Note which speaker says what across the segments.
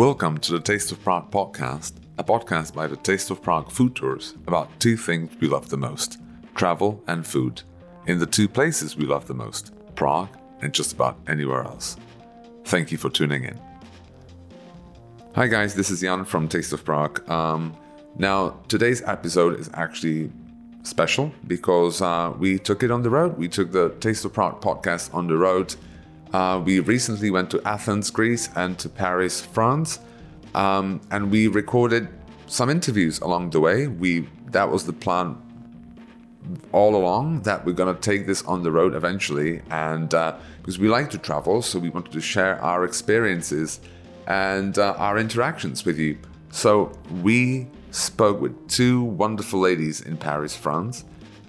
Speaker 1: Welcome to the Taste of Prague podcast, a podcast by the Taste of Prague food tours about two things we love the most travel and food, in the two places we love the most Prague and just about anywhere else. Thank you for tuning in. Hi, guys, this is Jan from Taste of Prague. Um, now, today's episode is actually special because uh, we took it on the road. We took the Taste of Prague podcast on the road. Uh, we recently went to Athens, Greece, and to Paris, France, um, and we recorded some interviews along the way. We that was the plan all along that we're gonna take this on the road eventually, and uh, because we like to travel, so we wanted to share our experiences and uh, our interactions with you. So we spoke with two wonderful ladies in Paris, France,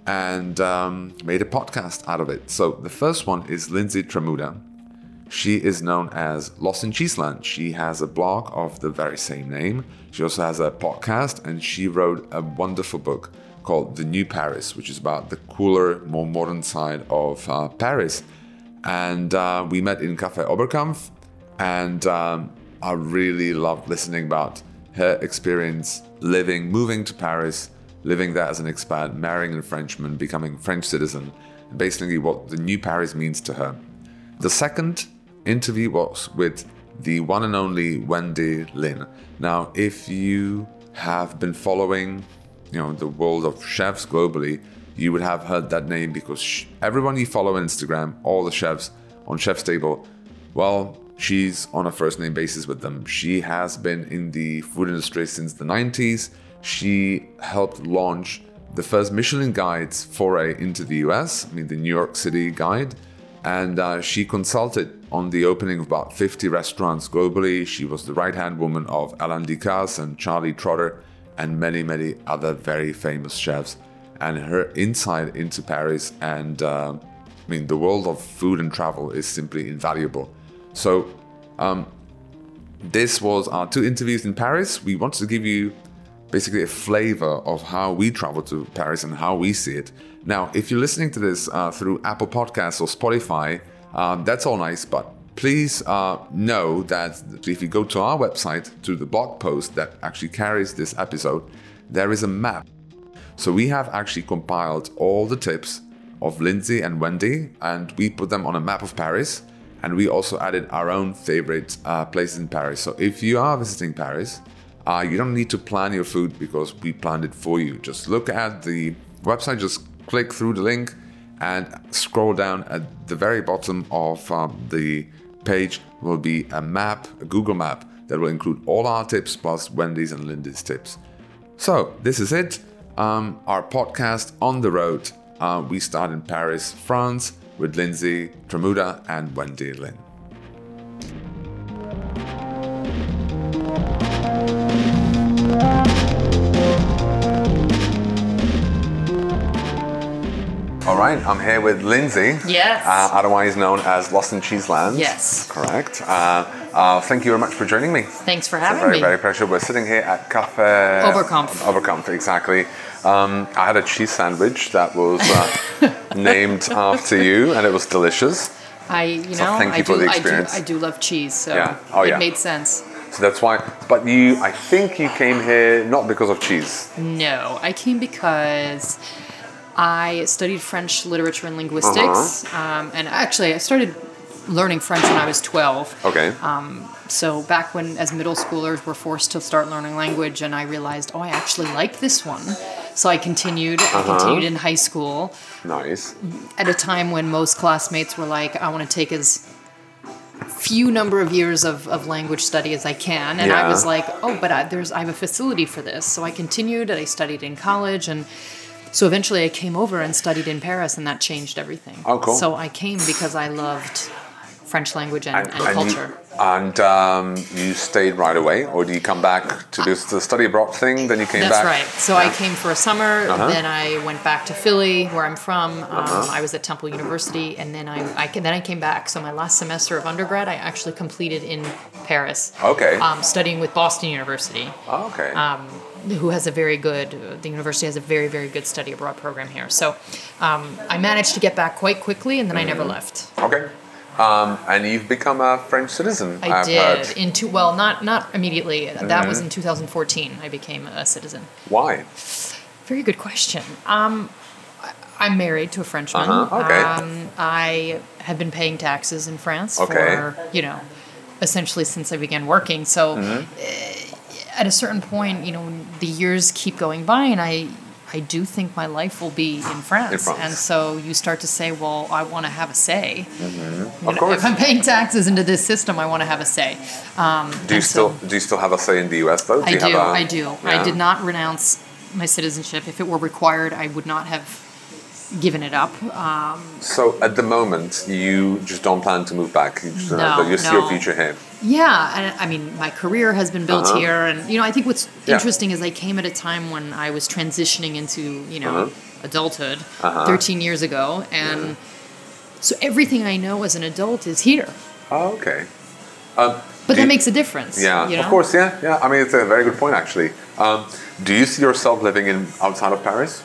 Speaker 1: and um, made a podcast out of it. So the first one is Lindsey Tramuta. She is known as Lost in Cheeseland. She has a blog of the very same name. She also has a podcast, and she wrote a wonderful book called The New Paris, which is about the cooler, more modern side of uh, Paris. And uh, we met in Cafe Oberkampf, and um, I really loved listening about her experience living, moving to Paris, living there as an expat, marrying a Frenchman, becoming a French citizen, and basically what the new Paris means to her. The second interview was with the one and only Wendy Lyn. Now, if you have been following, you know, the world of chefs globally, you would have heard that name because everyone you follow on Instagram, all the chefs on Chef's Table, well, she's on a first name basis with them. She has been in the food industry since the 90s. She helped launch the first Michelin guides foray into the US, I mean, the New York City guide. And uh, she consulted on the opening of about 50 restaurants globally. She was the right hand woman of Alain Ducasse and Charlie Trotter and many, many other very famous chefs. And her insight into Paris and uh, I mean, the world of food and travel is simply invaluable. So, um, this was our two interviews in Paris. We wanted to give you basically a flavor of how we travel to Paris and how we see it. Now, if you're listening to this uh, through Apple Podcasts or Spotify, um, that's all nice, but please uh, know that if you go to our website, to the blog post that actually carries this episode, there is a map. So we have actually compiled all the tips of Lindsey and Wendy, and we put them on a map of Paris and we also added our own favorite uh, places in Paris. So if you are visiting Paris, uh, you don't need to plan your food because we planned it for you. Just look at the website, just click through the link, and scroll down at the very bottom of um, the page will be a map, a Google map that will include all our tips plus Wendy's and Lindy's tips. So this is it. Um, our podcast on the road. Uh, we start in Paris, France with Lindsey Tramuta and Wendy Lyn. All right, I'm here with Lindsey.
Speaker 2: Yes.
Speaker 1: Uh, otherwise known as Lost in Cheeseland.
Speaker 2: Yes.
Speaker 1: Correct. Uh, uh, thank you very much for joining me.
Speaker 2: Thanks for having
Speaker 1: very,
Speaker 2: me.
Speaker 1: very pleasure. We're sitting here at Cafe
Speaker 2: Oberkampf.
Speaker 1: Oberkampf, exactly. Um, I had a cheese sandwich that was uh, named after you, and it was delicious.
Speaker 2: I, you
Speaker 1: So
Speaker 2: know,
Speaker 1: thank
Speaker 2: I
Speaker 1: you for
Speaker 2: do,
Speaker 1: the
Speaker 2: I do,
Speaker 1: experience.
Speaker 2: I do love cheese, so
Speaker 1: Yeah. Oh,
Speaker 2: it
Speaker 1: yeah.
Speaker 2: made sense.
Speaker 1: So that's why. But you, I think you came here not because of cheese.
Speaker 2: No, I came because I studied French literature and linguistics,
Speaker 1: Uh-huh.
Speaker 2: um, and actually I started learning French when I was 12.
Speaker 1: Okay.
Speaker 2: So back when, as middle schoolers, we're forced to start learning language, and I realized, oh, I actually like this one. So I continued.
Speaker 1: Uh-huh.
Speaker 2: I continued in high school
Speaker 1: nice.
Speaker 2: at a time when most classmates were like, I want to take as few number of years of, of language study as I can. And I was like, oh, but I, there's I have a facility for this. So I continued and I studied in college and so eventually I came over and studied in Paris and that changed everything.
Speaker 1: Oh, cool.
Speaker 2: So I came because I loved French language and, and,
Speaker 1: you,
Speaker 2: culture.
Speaker 1: and um, you stayed right away, or do you come back to do the study abroad thing? Then you came
Speaker 2: That's
Speaker 1: back.
Speaker 2: That's right. So I came for a summer,
Speaker 1: Uh-huh.
Speaker 2: then I went back to Philly, where I'm from. Um, I was at Temple University, and then I, I then I came back. So my last semester of undergrad, I actually completed in Paris.
Speaker 1: Okay.
Speaker 2: Um, studying with Boston University,
Speaker 1: Oh, okay.
Speaker 2: Who has a very good. The university has a very very good study abroad program here. So um, I managed to get back quite quickly, and then I
Speaker 1: Mm-hmm.
Speaker 2: never left.
Speaker 1: okay. Um, and you've become a French citizen.
Speaker 2: I
Speaker 1: have
Speaker 2: did
Speaker 1: heard.
Speaker 2: two. well, not not immediately. That
Speaker 1: Mm-hmm.
Speaker 2: was in 2014. I became a citizen.
Speaker 1: Why?
Speaker 2: Very good question. Um, I- I'm married to a Frenchman.
Speaker 1: Uh-huh, okay.
Speaker 2: Um, I have been paying taxes in France
Speaker 1: Okay.
Speaker 2: for you know, essentially since I began working. So,
Speaker 1: Mm-hmm.
Speaker 2: eh, at a certain point, you know, when the years keep going by, and I. I do think my life will be in France.
Speaker 1: France.
Speaker 2: And so you start to say, well, I want to have a say. You
Speaker 1: Of
Speaker 2: know,
Speaker 1: course.
Speaker 2: If I'm paying taxes into this system, I want to have a say. Um,
Speaker 1: Do you still
Speaker 2: so-
Speaker 1: do you still have a say in the US though?
Speaker 2: I
Speaker 1: you
Speaker 2: do.
Speaker 1: have a-
Speaker 2: I do.
Speaker 1: Yeah.
Speaker 2: I did not renounce my citizenship. If it were required, I would not have given it up. Um,
Speaker 1: So at the moment, you just don't plan to move back. You just, uh,
Speaker 2: No,
Speaker 1: but you see your future here.
Speaker 2: Yeah, and I mean, my career has been built
Speaker 1: Uh-huh.
Speaker 2: here, and you know, I think what's
Speaker 1: Yeah.
Speaker 2: interesting is I came at a time when I was transitioning into you know
Speaker 1: Uh-huh.
Speaker 2: adulthood,
Speaker 1: Uh-huh.
Speaker 2: 13 years ago, and so everything I know as an adult is here.
Speaker 1: Oh, okay. Um,
Speaker 2: But that
Speaker 1: you-
Speaker 2: makes a difference.
Speaker 1: Yeah,
Speaker 2: you know?
Speaker 1: of course. Yeah, yeah. I mean, it's a very good point actually. Um, do you see yourself living in outside of Paris?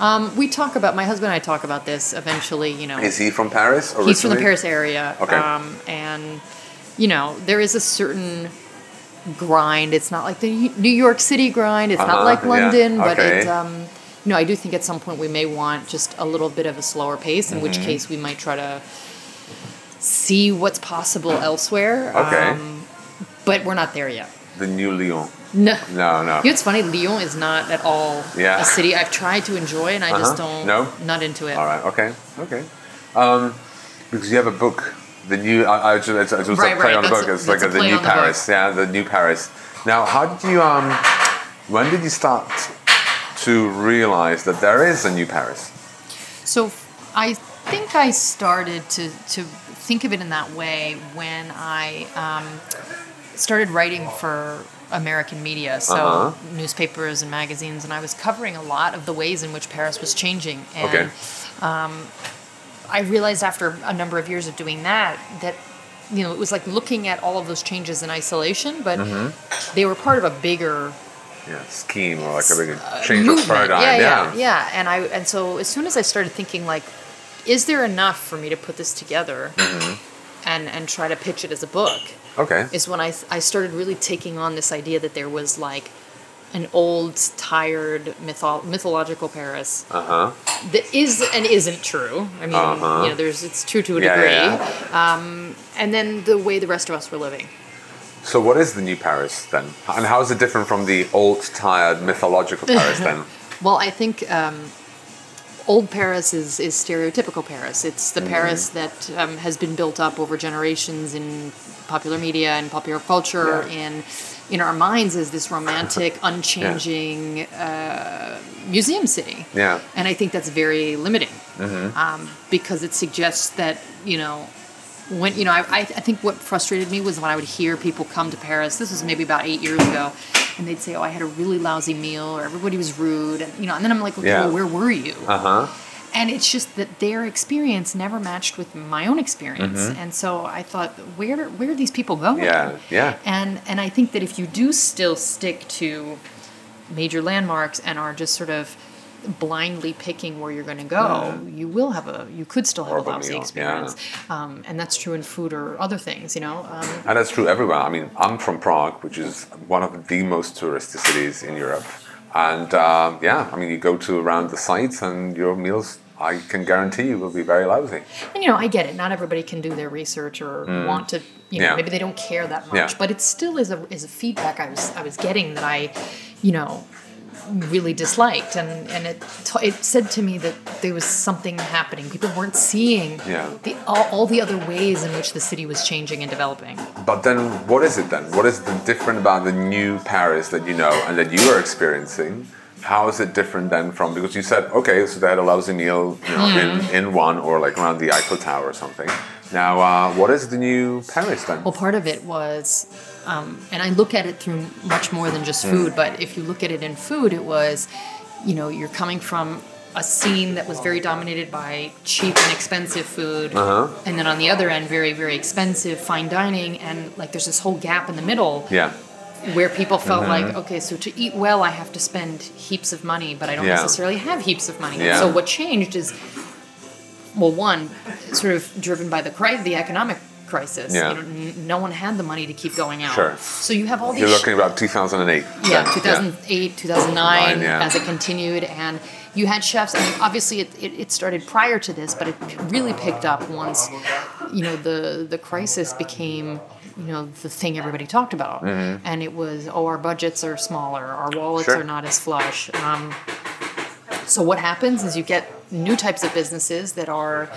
Speaker 2: Um, we talk about my husband and I talk about this eventually. You know,
Speaker 1: Is he from Paris? Originally?
Speaker 2: He's from the Paris area.
Speaker 1: Okay.
Speaker 2: Um, and, you know, there is a certain grind. It's not like the New York City grind. It's not
Speaker 1: Uh-huh,
Speaker 2: like
Speaker 1: yeah,
Speaker 2: London, but
Speaker 1: okay.
Speaker 2: it, um, you know, I do think at some point we may want just a little bit of a slower pace, in
Speaker 1: Mm-hmm.
Speaker 2: which case we might try to see what's possible elsewhere.
Speaker 1: Okay.
Speaker 2: Um, but we're not there yet.
Speaker 1: the new Lyon.
Speaker 2: No.
Speaker 1: No, no.
Speaker 2: You know, it's funny. Lyon is not at all
Speaker 1: Yeah.
Speaker 2: a city I've tried to enjoy, and I just
Speaker 1: Uh-huh.
Speaker 2: don't.
Speaker 1: No?
Speaker 2: Not into it.
Speaker 1: All right. Okay. Okay. Um, because you have a book, the new. I, I just, it's, it's
Speaker 2: Right,
Speaker 1: a play
Speaker 2: right,
Speaker 1: on the book. It's like a, the new
Speaker 2: on the.
Speaker 1: Paris. Yeah, the new Paris. Now, how did you? Um, when did you start to realize that there is a new Paris?
Speaker 2: So I think I started to, to think of it in that way when I um, started writing for American media, so
Speaker 1: Uh-huh.
Speaker 2: newspapers and magazines, and I was covering a lot of the ways in which Paris was changing. And
Speaker 1: Okay.
Speaker 2: I realized after a number of years of doing that that you know it was like looking at all of those changes in isolation, but
Speaker 1: Mm-hmm.
Speaker 2: they were part of a bigger
Speaker 1: Yeah, scheme or like a big change of paradigm.
Speaker 2: Yeah,
Speaker 1: yeah.
Speaker 2: yeah, yeah. And I and so as soon as I started thinking like, is there enough for me to put this together
Speaker 1: Mm-hmm.
Speaker 2: and and try to pitch it as a book?
Speaker 1: Okay.
Speaker 2: Is when I I started really taking on this idea that there was like an old, tired mytho- mythological Paris
Speaker 1: Uh huh.
Speaker 2: that is and isn't true. I mean,
Speaker 1: Uh-huh.
Speaker 2: you know, there's it's true to a
Speaker 1: Yeah,
Speaker 2: degree.
Speaker 1: yeah,
Speaker 2: Um, and then the way the rest of us were living.
Speaker 1: So, what is the new Paris then? And how is it different from the old, tired, mythological Paris then?
Speaker 2: Well, I think um, old Paris is, is stereotypical Paris. It's the Paris that um, has been built up over generations in popular media and popular culture
Speaker 1: Yeah.
Speaker 2: and in our minds as this romantic, unchanging uh, museum city.
Speaker 1: Yeah.
Speaker 2: And I think that's very limiting um, because it suggests that, you know, when you know, I, I I think what frustrated me was when I would hear people come to Paris. This was maybe about eight years ago, and they'd say, "Oh, I had a really lousy meal," or "Everybody was rude," and you know. And then I'm like, "Okay,
Speaker 1: Yeah.
Speaker 2: well, where were you?"
Speaker 1: Uh huh.
Speaker 2: And it's just that their experience never matched with my own experience, and so I thought, where where are these people going?
Speaker 1: Yeah. Yeah.
Speaker 2: And and I think that if you do still stick to major landmarks and are just sort of blindly picking where you're going to go, you will have a you could still have
Speaker 1: Horrible
Speaker 2: a lousy
Speaker 1: meal,
Speaker 2: experience. Um, and that's true in food or other things, you know. Um,
Speaker 1: And that's true everywhere. I mean, I'm from Prague, which is one of the most touristy cities in Europe. And um, yeah, I mean, you go to around the sites, and your meals, I can guarantee you, will be very lousy.
Speaker 2: and you know, I get it. Not everybody can do their research or want to. You know,
Speaker 1: Mm. Yeah.
Speaker 2: maybe they don't care that much.
Speaker 1: Yeah.
Speaker 2: But it still is a is a feedback I was I was getting that I, you know, really disliked, and and it it said to me that there was something happening. People weren't seeing
Speaker 1: Yeah.
Speaker 2: the all, all the other ways in which the city was changing and developing.
Speaker 1: But then, what is it then? What is the different about the new Paris that you know and that you are experiencing? How is it different then from because you said okay, so they had a lousy meal, you know, in, in one or like around the Eiffel Tower or something. Now, uh, what is the new Paris then?
Speaker 2: Well, part of it was, um, and I look at it through much more than
Speaker 1: Mm.
Speaker 2: just food, but if you look at it in food, it was, you know, you're coming from a scene that was very dominated by cheap and expensive food,
Speaker 1: Uh-huh.
Speaker 2: and then on the other end, very, very expensive fine dining, and like there's this whole gap in the middle
Speaker 1: Yeah.
Speaker 2: Where people felt
Speaker 1: Mm-hmm.
Speaker 2: like, okay, so to eat well, I have to spend heaps of money, but I don't
Speaker 1: Yeah.
Speaker 2: necessarily have heaps of money.
Speaker 1: Yeah.
Speaker 2: So what changed is well, one, sort of driven by the cri- the economic crisis.
Speaker 1: Yeah.
Speaker 2: You know, n- no one had the money to keep going out.
Speaker 1: Sure.
Speaker 2: So you have all these.
Speaker 1: You're
Speaker 2: sh-
Speaker 1: looking about 2008.
Speaker 2: yeah,
Speaker 1: then.
Speaker 2: 2008, 2009,
Speaker 1: yeah.
Speaker 2: as it continued, and you had chefs. I mean, obviously, it, it, it started prior to this, but it really picked up once, you know, the the crisis became, you know, the thing everybody talked about, and it was, oh, our budgets are smaller, our wallets
Speaker 1: Sure.
Speaker 2: are not as flush. Um, so what happens is you get new types of businesses that are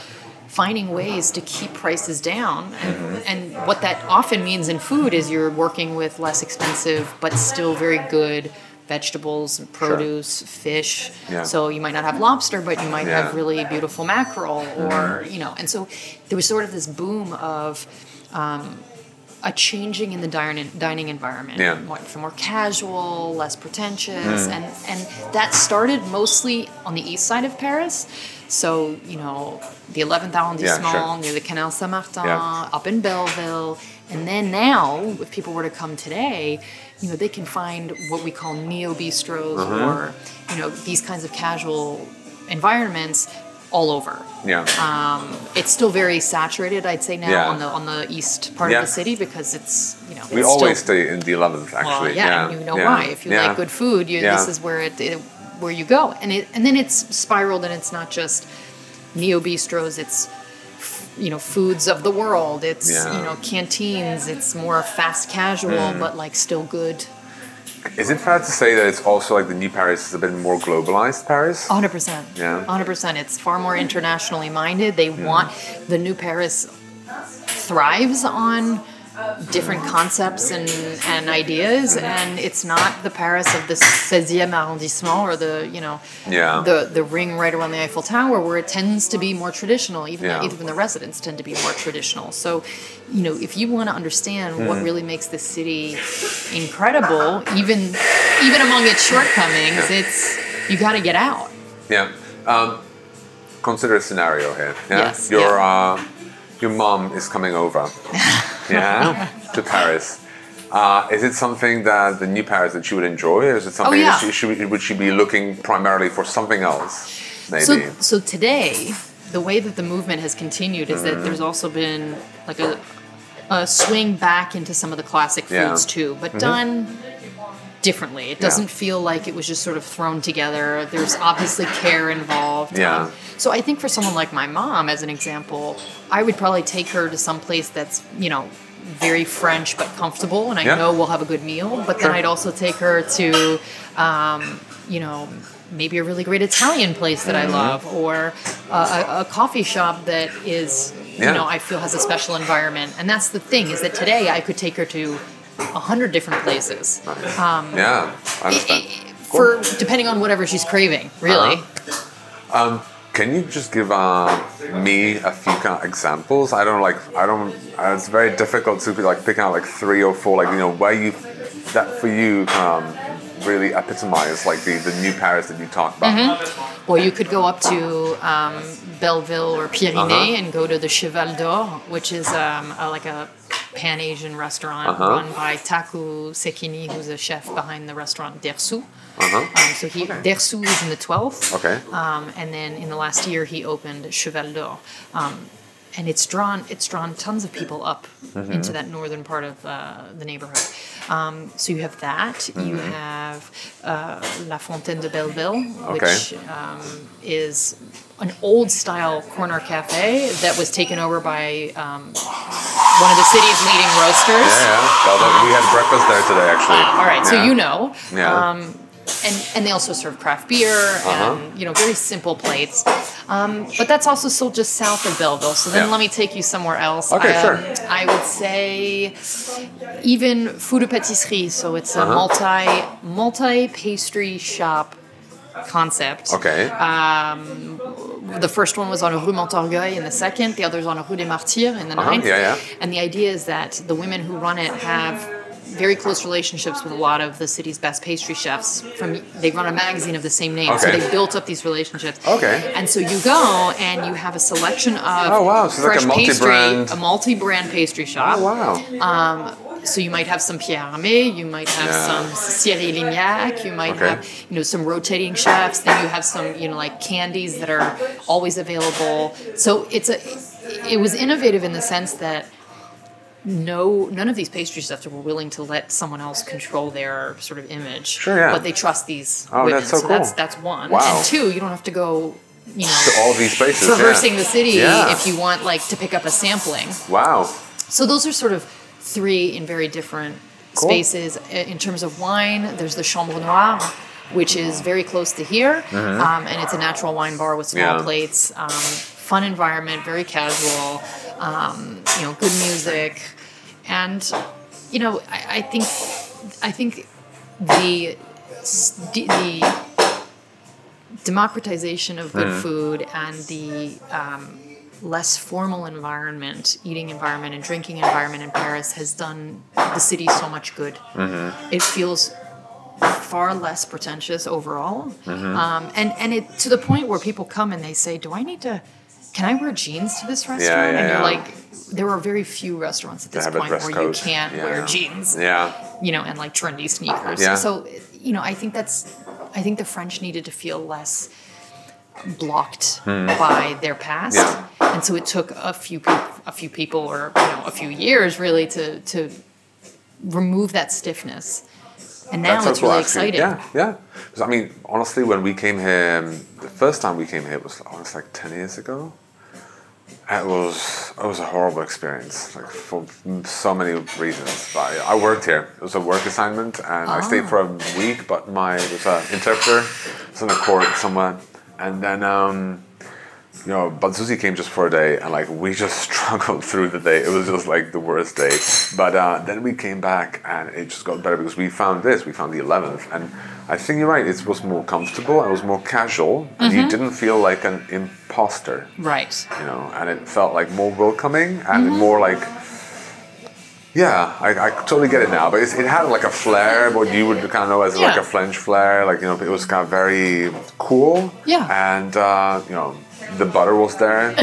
Speaker 2: finding ways to keep prices down and, and what that often means in food is you're working with less expensive but still very good vegetables and produce fish
Speaker 1: Yeah.
Speaker 2: so you might not have lobster but you might
Speaker 1: Yeah.
Speaker 2: have really beautiful mackerel or you know and so there was sort of this boom of um, a changing in the dining, dining environment.
Speaker 1: Yeah.
Speaker 2: More, for more casual, less pretentious, and and that started mostly on the east side of Paris. So you know the 11th arrondissement
Speaker 1: sure.
Speaker 2: near the Canal Saint-Martin,
Speaker 1: Yeah.
Speaker 2: up in Belleville, and then now, if people were to come today, you know they can find what we call neo bistros
Speaker 1: Mm-hmm.
Speaker 2: or you know these kinds of casual environments all over
Speaker 1: Yeah.
Speaker 2: Um, it's still very saturated i'd say now
Speaker 1: Yeah.
Speaker 2: on the on the east part
Speaker 1: Yeah.
Speaker 2: of the city because it's you know
Speaker 1: we
Speaker 2: it's
Speaker 1: always
Speaker 2: still,
Speaker 1: stay in the 11th, actually.
Speaker 2: well, yeah,
Speaker 1: yeah.
Speaker 2: and you know why if you like good food you, this is where it, it where you go and it and then it's spiraled and it's not just neo bistros it's you know foods of the world it's.
Speaker 1: Mm.
Speaker 2: you know canteens it's more fast casual but like still good
Speaker 1: Is it fair to say that it's also like the new Paris is a bit more globalized Paris?
Speaker 2: 100%
Speaker 1: Yeah.
Speaker 2: 100% it's far more internationally minded they want the new paris thrives on different concepts and, and ideas and it's not the paris of the 16e arrondissement or the you know
Speaker 1: Yeah.
Speaker 2: the the ring right around the eiffel tower where it tends to be more traditional even
Speaker 1: Yeah.
Speaker 2: even the residents tend to be more traditional so you know if you want to understand
Speaker 1: Mm.
Speaker 2: what really makes this city incredible even even among its shortcomings it's you got to get out
Speaker 1: Yeah. Um, consider a scenario here. Yeah.
Speaker 2: Yes,
Speaker 1: Your
Speaker 2: yeah.
Speaker 1: uh, your mom is coming over. yeah. To Paris. Uh, is it something that the new Paris that she would enjoy, or is it something
Speaker 2: Oh, yeah.
Speaker 1: that she, should, would she be looking primarily for something else? Maybe.
Speaker 2: So, so today, the way that the movement has continued is
Speaker 1: Mm-hmm.
Speaker 2: that there's also been like a, a swing back into some of the classic foods
Speaker 1: Yeah. Mm-hmm.
Speaker 2: too, but done differently. It doesn't feel like it was just sort of thrown together. There's obviously care involved.
Speaker 1: Yeah.
Speaker 2: Um, so I think for someone like my mom, as an example, I would probably take her to some place that's you know very French but comfortable, and I
Speaker 1: Yeah.
Speaker 2: know we'll have a good meal. But then
Speaker 1: Sure.
Speaker 2: I'd also take her to, um, you know, maybe a really great Italian place that
Speaker 1: Mm-hmm.
Speaker 2: I love, or a, a, a coffee shop that is,
Speaker 1: Yeah.
Speaker 2: you know, I feel has a special environment. And that's the thing is that today I could take her to a hundred different places um
Speaker 1: yeah, I understand.
Speaker 2: for depending on whatever she's craving. Really.
Speaker 1: Uh-huh. Can you just give uh, me a few kind of examples? I don't like. I don't. Uh, it's very difficult to be like pick out like three or four. Like you know where you that for you um, really epitomize like the the new Paris that you talk about.
Speaker 2: Mm-hmm. Well, you could go up to um, Belleville or Pyrénées
Speaker 1: Uh-huh.
Speaker 2: and go to the Cheval d'Or, which is um, a, like a Pan Asian restaurant
Speaker 1: Uh-huh.
Speaker 2: run by Taku Sekine, who's a chef behind the restaurant Dersu.
Speaker 1: Uh-huh.
Speaker 2: Um, so he Dersu is in the 12th.
Speaker 1: Okay.
Speaker 2: Um, and then in the last year, he opened Cheval d'Or. Um, and it's drawn it's drawn tons of people up
Speaker 1: Mm-hmm.
Speaker 2: into that northern part of uh, the neighborhood. Um, so you have that. You
Speaker 1: Mm-hmm.
Speaker 2: have uh, La Fontaine de Belleville,
Speaker 1: Okay.
Speaker 2: which um, is an old style corner cafe that was taken over by um, one of the city's leading roasters.
Speaker 1: Yeah, yeah. Well, we had breakfast there today, actually.
Speaker 2: All right, so you know.
Speaker 1: Yeah.
Speaker 2: Um, and, and they also serve craft beer
Speaker 1: Uh-huh.
Speaker 2: and you know very simple plates, um, but that's also still just south of Belleville. So then
Speaker 1: Yeah.
Speaker 2: let me take you somewhere else.
Speaker 1: Okay,
Speaker 2: Um,
Speaker 1: sure.
Speaker 2: I would say even Fou de Pâtisserie. So it's a
Speaker 1: Uh-huh.
Speaker 2: multi multi pastry shop concept.
Speaker 1: Okay.
Speaker 2: The first one was on Rue Montorgueil in the second, the other's on Rue des Martyrs in the
Speaker 1: Uh-huh,
Speaker 2: ninth.
Speaker 1: yeah, yeah.
Speaker 2: And the idea is that the women who run it have very close relationships with a lot of the city's best pastry chefs. From they run a magazine of the same name, so they built up these relationships.
Speaker 1: Okay.
Speaker 2: And so you go and you have a selection of
Speaker 1: Oh, wow. So it's like a
Speaker 2: fresh pastry,
Speaker 1: multi-brand-
Speaker 2: a multi-brand pastry shop
Speaker 1: oh wow.
Speaker 2: Um, so you might have some Pierre Hermé, you might have
Speaker 1: Yeah.
Speaker 2: some Cyril Lignac, you might
Speaker 1: Okay.
Speaker 2: have you know some rotating chefs. Then you have some you know like candies that are always available. So it's a it was innovative in the sense that no none of these pastry chefs were willing to let someone else control their sort of image.
Speaker 1: Sure, yeah.
Speaker 2: But they trust these
Speaker 1: Oh,
Speaker 2: women.
Speaker 1: that's so
Speaker 2: that's
Speaker 1: cool.
Speaker 2: that's that's one.
Speaker 1: Wow.
Speaker 2: And two, you don't have to go you know
Speaker 1: To all these places.
Speaker 2: traversing
Speaker 1: yeah.
Speaker 2: the city
Speaker 1: Yeah.
Speaker 2: if you want like to pick up a sampling.
Speaker 1: Wow.
Speaker 2: So those are sort of three in very different
Speaker 1: Cool.
Speaker 2: spaces. In terms of wine, there's the Chambre Noire, which is very close to here, um, and it's a natural wine bar with small
Speaker 1: Mm-hmm. Yeah.
Speaker 2: plates. Um, fun environment, very casual. Um, you know, good music, and you know, I, I think, I think the the democratization of good food and the um, less formal environment, eating environment and drinking environment in Paris has done the city so much good.
Speaker 1: Mm-hmm.
Speaker 2: It feels far less pretentious overall,
Speaker 1: Mm-hmm.
Speaker 2: um, and and it to the point where people come and they say, "Do I need to? Can I wear jeans to this restaurant?"
Speaker 1: yeah,
Speaker 2: and you're
Speaker 1: yeah.
Speaker 2: like, there are very few restaurants at this point where you can't
Speaker 1: Yeah.
Speaker 2: wear jeans
Speaker 1: Yeah.
Speaker 2: you know, and like trendy sneakers.
Speaker 1: Yeah.
Speaker 2: So, you know, I think that's, I think the French needed to feel less blocked by their past,
Speaker 1: Hmm. Yeah.
Speaker 2: and so it took a few people, a few people, or you know, a few years really to to remove that stiffness. And now
Speaker 1: That's
Speaker 2: it's really exciting.
Speaker 1: Yeah, yeah. 'Cause, I mean, honestly, when we came here, the first time we came here was almost like ten years ago. It was it was a horrible experience, like for so many reasons. But I, worked here. It was a work assignment, and I stayed for a week. But my was an interpreter. It was in a court somewhere, and then. Um, you know, but Susie came just for a day, and like we just struggled through the day. It was just like the worst day. But uh, then we came back, and it just got better because we found this. We found the eleventh, and I think you're right. It was more comfortable. It was more casual, and you didn't feel like an imposter.
Speaker 2: Right.
Speaker 1: You know, and it felt like more welcoming and
Speaker 2: Mm-hmm.
Speaker 1: more like. Yeah, I, I totally get it now, but it's, it had like a flair, what you would kind of know as like a French flair. Like you know, it was kind of very cool.
Speaker 2: Yeah.
Speaker 1: And uh, you know, the butter was there,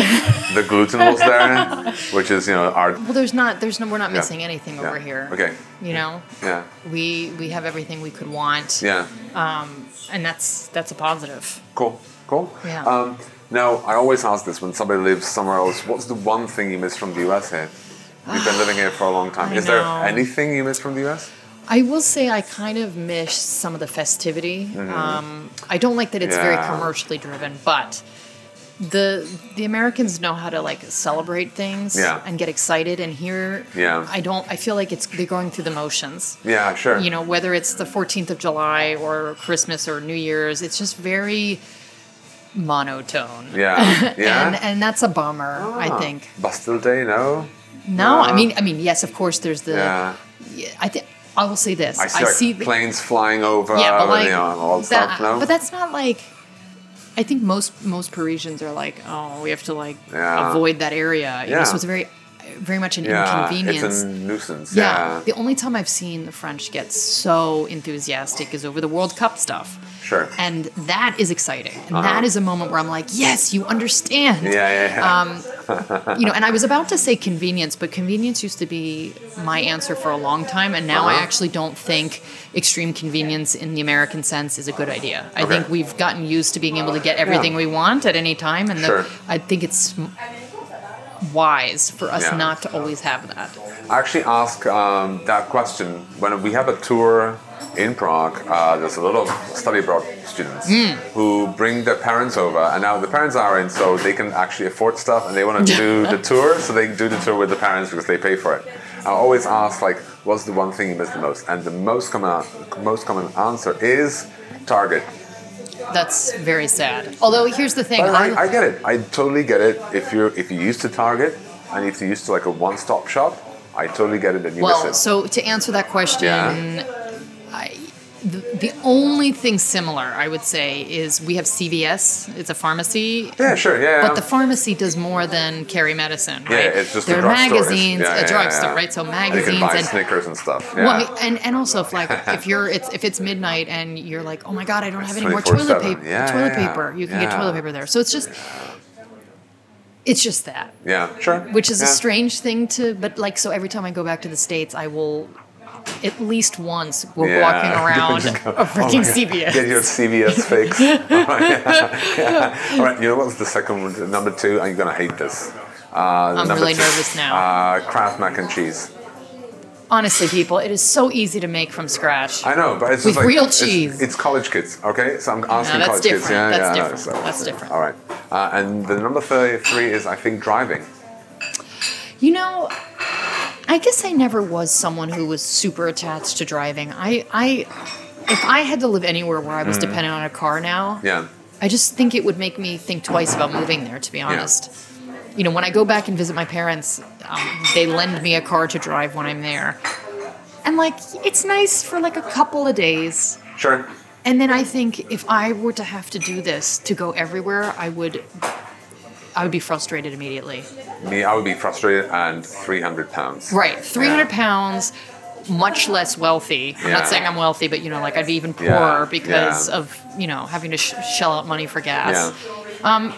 Speaker 1: the gluten was there, which is you know our
Speaker 2: Well, there's not, there's no, we're not missing anything
Speaker 1: yeah.
Speaker 2: over here.
Speaker 1: Okay.
Speaker 2: You know,
Speaker 1: Yeah.
Speaker 2: we we have everything we could want.
Speaker 1: Yeah.
Speaker 2: Um, and that's that's a positive.
Speaker 1: Cool. Cool.
Speaker 2: Yeah.
Speaker 1: Um, now I always ask this when somebody lives somewhere else. What's the one thing you miss from the US here? You've been living here for a long time.
Speaker 2: I
Speaker 1: Is there anything you miss from the US?
Speaker 2: I will say I kind of miss some of the festivity. Um, I don't like that it's very
Speaker 1: Mm-hmm.
Speaker 2: Commercially driven, but the the Americans know how to like celebrate things
Speaker 1: Yeah.
Speaker 2: and get excited. And here,
Speaker 1: Yeah.
Speaker 2: I don't. I feel like it's they're going through the motions.
Speaker 1: Yeah, sure.
Speaker 2: You know, whether it's the 14th of July or Christmas or New Year's, it's just very monotone.
Speaker 1: Yeah. Yeah.
Speaker 2: And and that's a bummer. I
Speaker 1: Ah.
Speaker 2: think.
Speaker 1: Bastille Day, no.
Speaker 2: No, I mean, I mean, yes, of course. There's the.
Speaker 1: Yeah.
Speaker 2: I think I will say this.
Speaker 1: I see, like,
Speaker 2: the-
Speaker 1: planes flying over.
Speaker 2: yeah, but like
Speaker 1: you know, all that, stuff. No.
Speaker 2: but that's not like. I think most most Parisians are like, oh, we have to like
Speaker 1: Yeah.
Speaker 2: avoid that area. You know,
Speaker 1: Yeah.
Speaker 2: so it's very, very much an
Speaker 1: yeah,
Speaker 2: inconvenience.
Speaker 1: it's a nuisance.
Speaker 2: yeah.
Speaker 1: Yeah.
Speaker 2: The only time I've seen the French get so enthusiastic is over the World Cup stuff.
Speaker 1: Sure.
Speaker 2: And that is exciting. And that is a moment where I'm like, yes, you understand.
Speaker 1: yeah, yeah, yeah.
Speaker 2: Um, You know, and I was about to say convenience, but convenience used to be my answer for a long time. And now I
Speaker 1: Uh-huh.
Speaker 2: actually don't think extreme convenience in the American sense is a good idea. I
Speaker 1: Okay.
Speaker 2: think we've gotten used to being able to get everything we want at any time. And the, I think it's wise for us
Speaker 1: Yeah.
Speaker 2: not to always have that.
Speaker 1: I actually ask um, that question when we have a tour in Prague. Uh, there's a lot of study abroad students
Speaker 2: Hmm.
Speaker 1: who bring their parents over, and now the parents are in, so they can actually afford stuff, and they want to do the tour, so they do the tour with the parents because they pay for it. I always ask like, what's the one thing you miss the most? And the most common most common answer is Target.
Speaker 2: That's very sad. Although here's the thing, I,
Speaker 1: I, get it. I totally get it. If you're if you're used to Target and if you're used to like a one-stop shop, I totally get it that you
Speaker 2: well,
Speaker 1: miss it.
Speaker 2: so to answer that question,
Speaker 1: Yeah.
Speaker 2: I, the, the only thing similar I would say is we have CVS. It's a pharmacy.
Speaker 1: yeah, sure, yeah.
Speaker 2: But the pharmacy does more than carry medicine, right?
Speaker 1: yeah, it's just
Speaker 2: there
Speaker 1: a
Speaker 2: are. Magazines,
Speaker 1: yeah, yeah,
Speaker 2: a drugstore,
Speaker 1: yeah.
Speaker 2: right? So
Speaker 1: And you
Speaker 2: magazines
Speaker 1: can buy
Speaker 2: and
Speaker 1: Snickers and stuff. Yeah.
Speaker 2: well, and and also if like if you're it's if it's midnight and you're like, oh my god, I don't have any more toilet paper. Toilet paper. You can get toilet paper there. So it's just it's just that.
Speaker 1: Yeah, sure.
Speaker 2: which is a strange thing to but like so every time i go back to the states i will at least once we're
Speaker 1: Yeah.
Speaker 2: walking around
Speaker 1: go,
Speaker 2: a
Speaker 1: "Oh
Speaker 2: freaking
Speaker 1: God,
Speaker 2: cvs
Speaker 1: Get your CVS fix. All right, yeah, yeah. All right, you know what's the second one? Number two, and you're going to hate this. Uh,
Speaker 2: I'm really
Speaker 1: two,
Speaker 2: nervous now.
Speaker 1: Uh, Kraft mac and cheese.
Speaker 2: honestly people it is so easy to make from scratch
Speaker 1: I know, but it's
Speaker 2: With
Speaker 1: like,
Speaker 2: real cheese.
Speaker 1: It's, college kids, okay? So I'm asking
Speaker 2: that's
Speaker 1: college kids.
Speaker 2: different.
Speaker 1: Yeah,
Speaker 2: That's
Speaker 1: yeah,
Speaker 2: different.
Speaker 1: so-
Speaker 2: That's different.
Speaker 1: All right, uh, and the number three is I think driving.
Speaker 2: you know i guess i never was someone who was super attached to driving i i if i had to live anywhere where i was dependent on a car now
Speaker 1: Mm. Yeah,
Speaker 2: I just think it would make me think twice about moving there, to be honest. You know, when I go back and visit my parents, um, they lend me a car to drive when I'm there. And, like, it's nice for like a couple of days.
Speaker 1: sure.
Speaker 2: And then I think if I were to have to do this to go everywhere, I would. I would be frustrated immediately.
Speaker 1: Me, I would be frustrated and three hundred pounds.
Speaker 2: Right, 300
Speaker 1: Yeah.
Speaker 2: pounds, much less wealthy. I'm
Speaker 1: Yeah.
Speaker 2: not saying I'm wealthy, but you know, like I'd be even
Speaker 1: Yeah,
Speaker 2: poorer because
Speaker 1: yeah.
Speaker 2: of you know having to sh- shell out money for gas.
Speaker 1: Yeah.
Speaker 2: Um,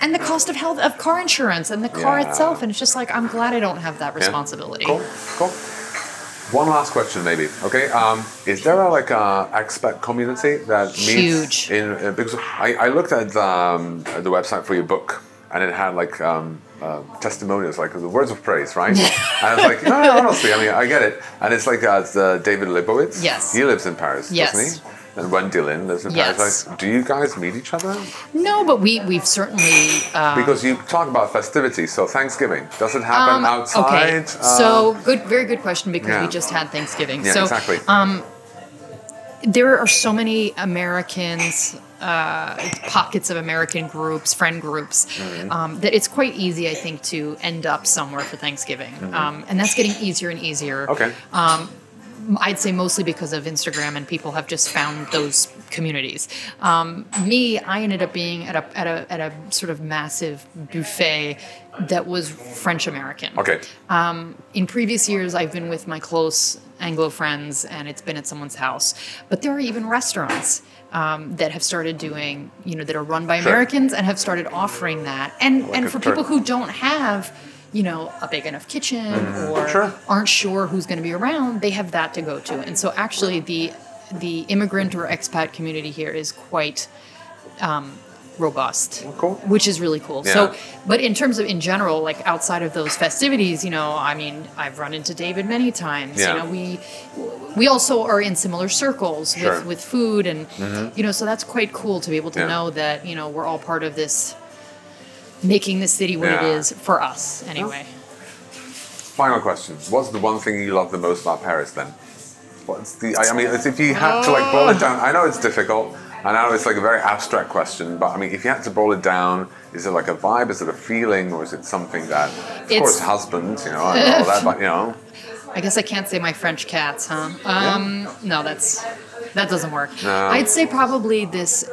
Speaker 2: and the cost of health of car insurance and the car itself and it's just like i'm glad i don't have that responsibility
Speaker 1: Cool, cool. One last question, maybe. Okay, um, is there a, like a expat community that meets
Speaker 2: Huge.
Speaker 1: in? in because I, I looked at um, the website for your book, and it had like um, uh, testimonials, like the words of praise, right? and I was like, no, no, honestly, I mean, I get it. And it's like uh, it's, uh, David Lebovitz.
Speaker 2: Yes.
Speaker 1: he lives in Paris,
Speaker 2: Yes.
Speaker 1: doesn't he? And Wendy Dylan lives in
Speaker 2: Yes.
Speaker 1: Do you guys meet each other?
Speaker 2: no but we we've certainly uh,
Speaker 1: Because you talk about festivities, so Thanksgiving does it happen
Speaker 2: um,
Speaker 1: outside?
Speaker 2: okay
Speaker 1: uh,
Speaker 2: so good very good question because
Speaker 1: yeah.
Speaker 2: we just had thanksgiving
Speaker 1: yeah,
Speaker 2: so
Speaker 1: exactly.
Speaker 2: there are so many americans uh, pockets of american groups friend groups
Speaker 1: Mm-hmm.
Speaker 2: um, that it's quite easy i think to end up somewhere for thanksgiving um, and that's getting easier and easier
Speaker 1: Mm-hmm. okay.
Speaker 2: I'd say mostly because of Instagram and people have just found those communities. Um, me, I ended up being at a, at a at a sort of massive buffet that was French American.
Speaker 1: okay.
Speaker 2: In previous years, I've been with my close Anglo friends, and it's been at someone's house. But there are even restaurants. Um, that have started doing, you know, that are run by
Speaker 1: Sure.
Speaker 2: Americans and have started offering that. And
Speaker 1: Like
Speaker 2: and for people who don't have, you know, a big enough kitchen or
Speaker 1: Mm-hmm. Sure.
Speaker 2: aren't sure who's going to be around, they have that to go to. And so actually the the immigrant or expat community here is quite um, robust,
Speaker 1: cool.
Speaker 2: which is really cool.
Speaker 1: Yeah.
Speaker 2: So, but in terms of in general, like outside of those festivities, you know, I mean, I've run into David many times.
Speaker 1: Yeah.
Speaker 2: You know, we we also are in similar circles
Speaker 1: Sure.
Speaker 2: with with food, and you know, so that's quite cool to be able to
Speaker 1: Yeah.
Speaker 2: know that you know we're all part of this making the city what
Speaker 1: Yeah.
Speaker 2: it is for us anyway.
Speaker 1: Final question. What's the one thing you love the most about Paris then? What's the, I mean, it's if you had to like boil it down, I know it's difficult. I know it's like a very abstract question, but I mean, if you had to boil it down, is it like a vibe? Is it a feeling? Or is it something that, of
Speaker 2: It's-
Speaker 1: course, husbands, you know, and all that, but you know,
Speaker 2: I guess I can't say my French cats, huh? Um, No, that's that doesn't work.
Speaker 1: No.
Speaker 2: I'd say probably this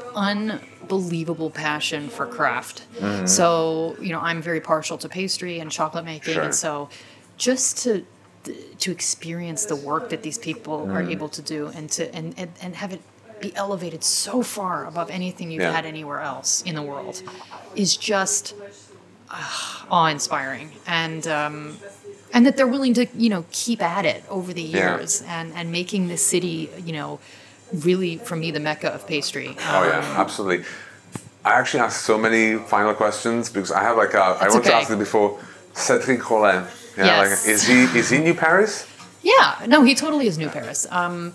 Speaker 2: unbelievable passion for craft.
Speaker 1: Mm-hmm.
Speaker 2: So you know, I'm very partial to pastry and chocolate making,
Speaker 1: Sure.
Speaker 2: and so just to to experience the work that these people are
Speaker 1: Mm.
Speaker 2: able to do, and to and and, and have it be elevated so far above anything you've
Speaker 1: Yeah.
Speaker 2: had anywhere else in the world is just awe-inspiring and um, and that they're willing to you know keep at it over the
Speaker 1: Yeah.
Speaker 2: years and and making this city you know really for me the mecca of pastry
Speaker 1: oh
Speaker 2: Um,
Speaker 1: yeah, absolutely. I actually asked so many final questions because I have like a, I
Speaker 2: That's
Speaker 1: want to ask you before, Cedric Grolet. Yeah,
Speaker 2: Yes.
Speaker 1: like, is he is he New Paris?
Speaker 2: yeah no he totally is new paris um,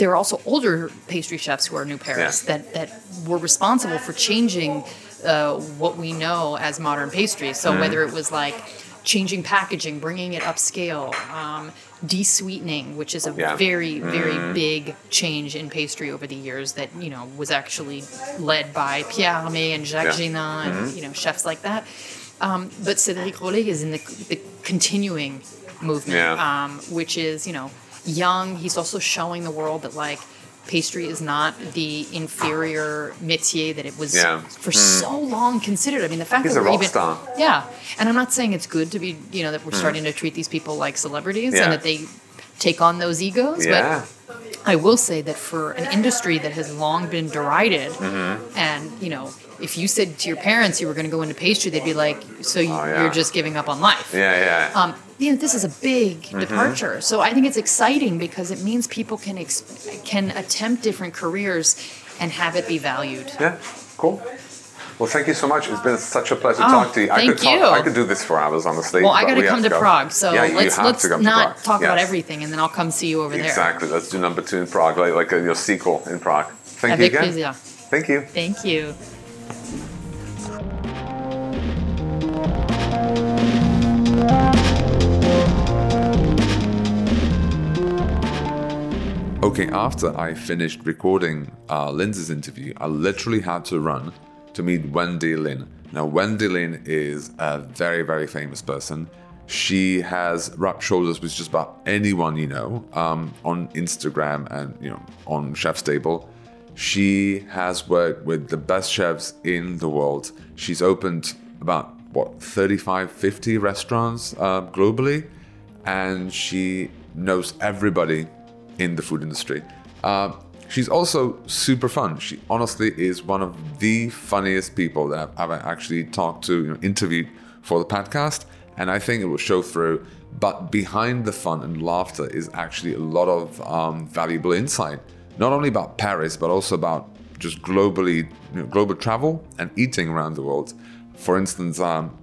Speaker 2: there are also older pastry chefs who are new paris
Speaker 1: Yeah.
Speaker 2: that that were responsible for changing uh, what we know as modern pastry so
Speaker 1: Mm-hmm.
Speaker 2: whether it was like changing packaging bringing it upscale um, de-sweetening which is a
Speaker 1: Yeah.
Speaker 2: very very
Speaker 1: Mm-hmm.
Speaker 2: big change in pastry over the years that you know was actually led by Pierre Hermé and Jacques
Speaker 1: Yeah.
Speaker 2: Génin and
Speaker 1: Mm-hmm.
Speaker 2: you know chefs like that. Um, but Cédric Grolet is in the, the continuing movement,
Speaker 1: Yeah.
Speaker 2: um, which is you know young. He's also showing the world that like pastry is not the inferior métier that it was
Speaker 1: Yeah.
Speaker 2: for so long considered. I mean, the fact
Speaker 1: He's
Speaker 2: that we're even
Speaker 1: star.
Speaker 2: yeah, and I'm not saying it's good to be you know that we're starting to treat these people like celebrities
Speaker 1: Yeah.
Speaker 2: and that they take on those egos,
Speaker 1: Yeah.
Speaker 2: but I will say that for an industry that has long been derided,
Speaker 1: Mm-hmm.
Speaker 2: and you know, if you said to your parents you were going to go into pastry, they'd be like, "So you,
Speaker 1: Oh, yeah.
Speaker 2: you're just giving up on life."
Speaker 1: Yeah, yeah.
Speaker 2: Um, you know, this is a big
Speaker 1: Mm-hmm.
Speaker 2: departure. So I think it's exciting because it means people can can attempt different careers and have it be valued.
Speaker 1: yeah, cool. Well, thank you so much. It's been such a pleasure
Speaker 2: Oh,
Speaker 1: talking to you. I
Speaker 2: thank
Speaker 1: could talk,
Speaker 2: you.
Speaker 1: I could do this for hours, honestly.
Speaker 2: Well, I got to
Speaker 1: we have
Speaker 2: come to. Prague, so
Speaker 1: yeah,
Speaker 2: let's let's
Speaker 1: to to
Speaker 2: not talk about everything, and then I'll come see you over there.
Speaker 1: Exactly. Let's do number two in Prague, like, like uh, your sequel in Prague. Thank
Speaker 2: Avec
Speaker 1: you again.
Speaker 2: plaisir.
Speaker 1: Thank you.
Speaker 2: Thank you.
Speaker 1: Okay, after I finished recording uh, Lindsey's interview, I literally had to run to meet Wendy Lyn. Now, Wendy Lyn is a very, very famous person. She has rubbed shoulders with just about anyone you know um, on Instagram and you know on Chef's Table. She has worked with the best chefs in the world. She's opened about what 35, 50 restaurants uh, globally, and she knows everybody in the food industry. Uh, she's also super fun. She honestly is one of the funniest people that I've actually talked to, you know, interviewed for the podcast, and I think it will show through. But behind the fun and laughter is actually a lot of um, valuable insight, not only about Paris, but also about just globally, you know, global travel and eating around the world. For instance, um,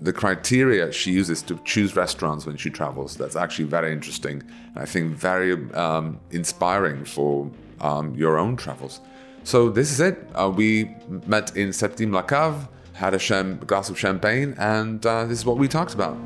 Speaker 1: the criteria she uses to choose restaurants when she travels. That's actually very interesting. And I think very um, inspiring for um, your own travels. So this is it. Uh, we met in Septime La Cave, had a glass of champagne, and uh, this is what we talked about.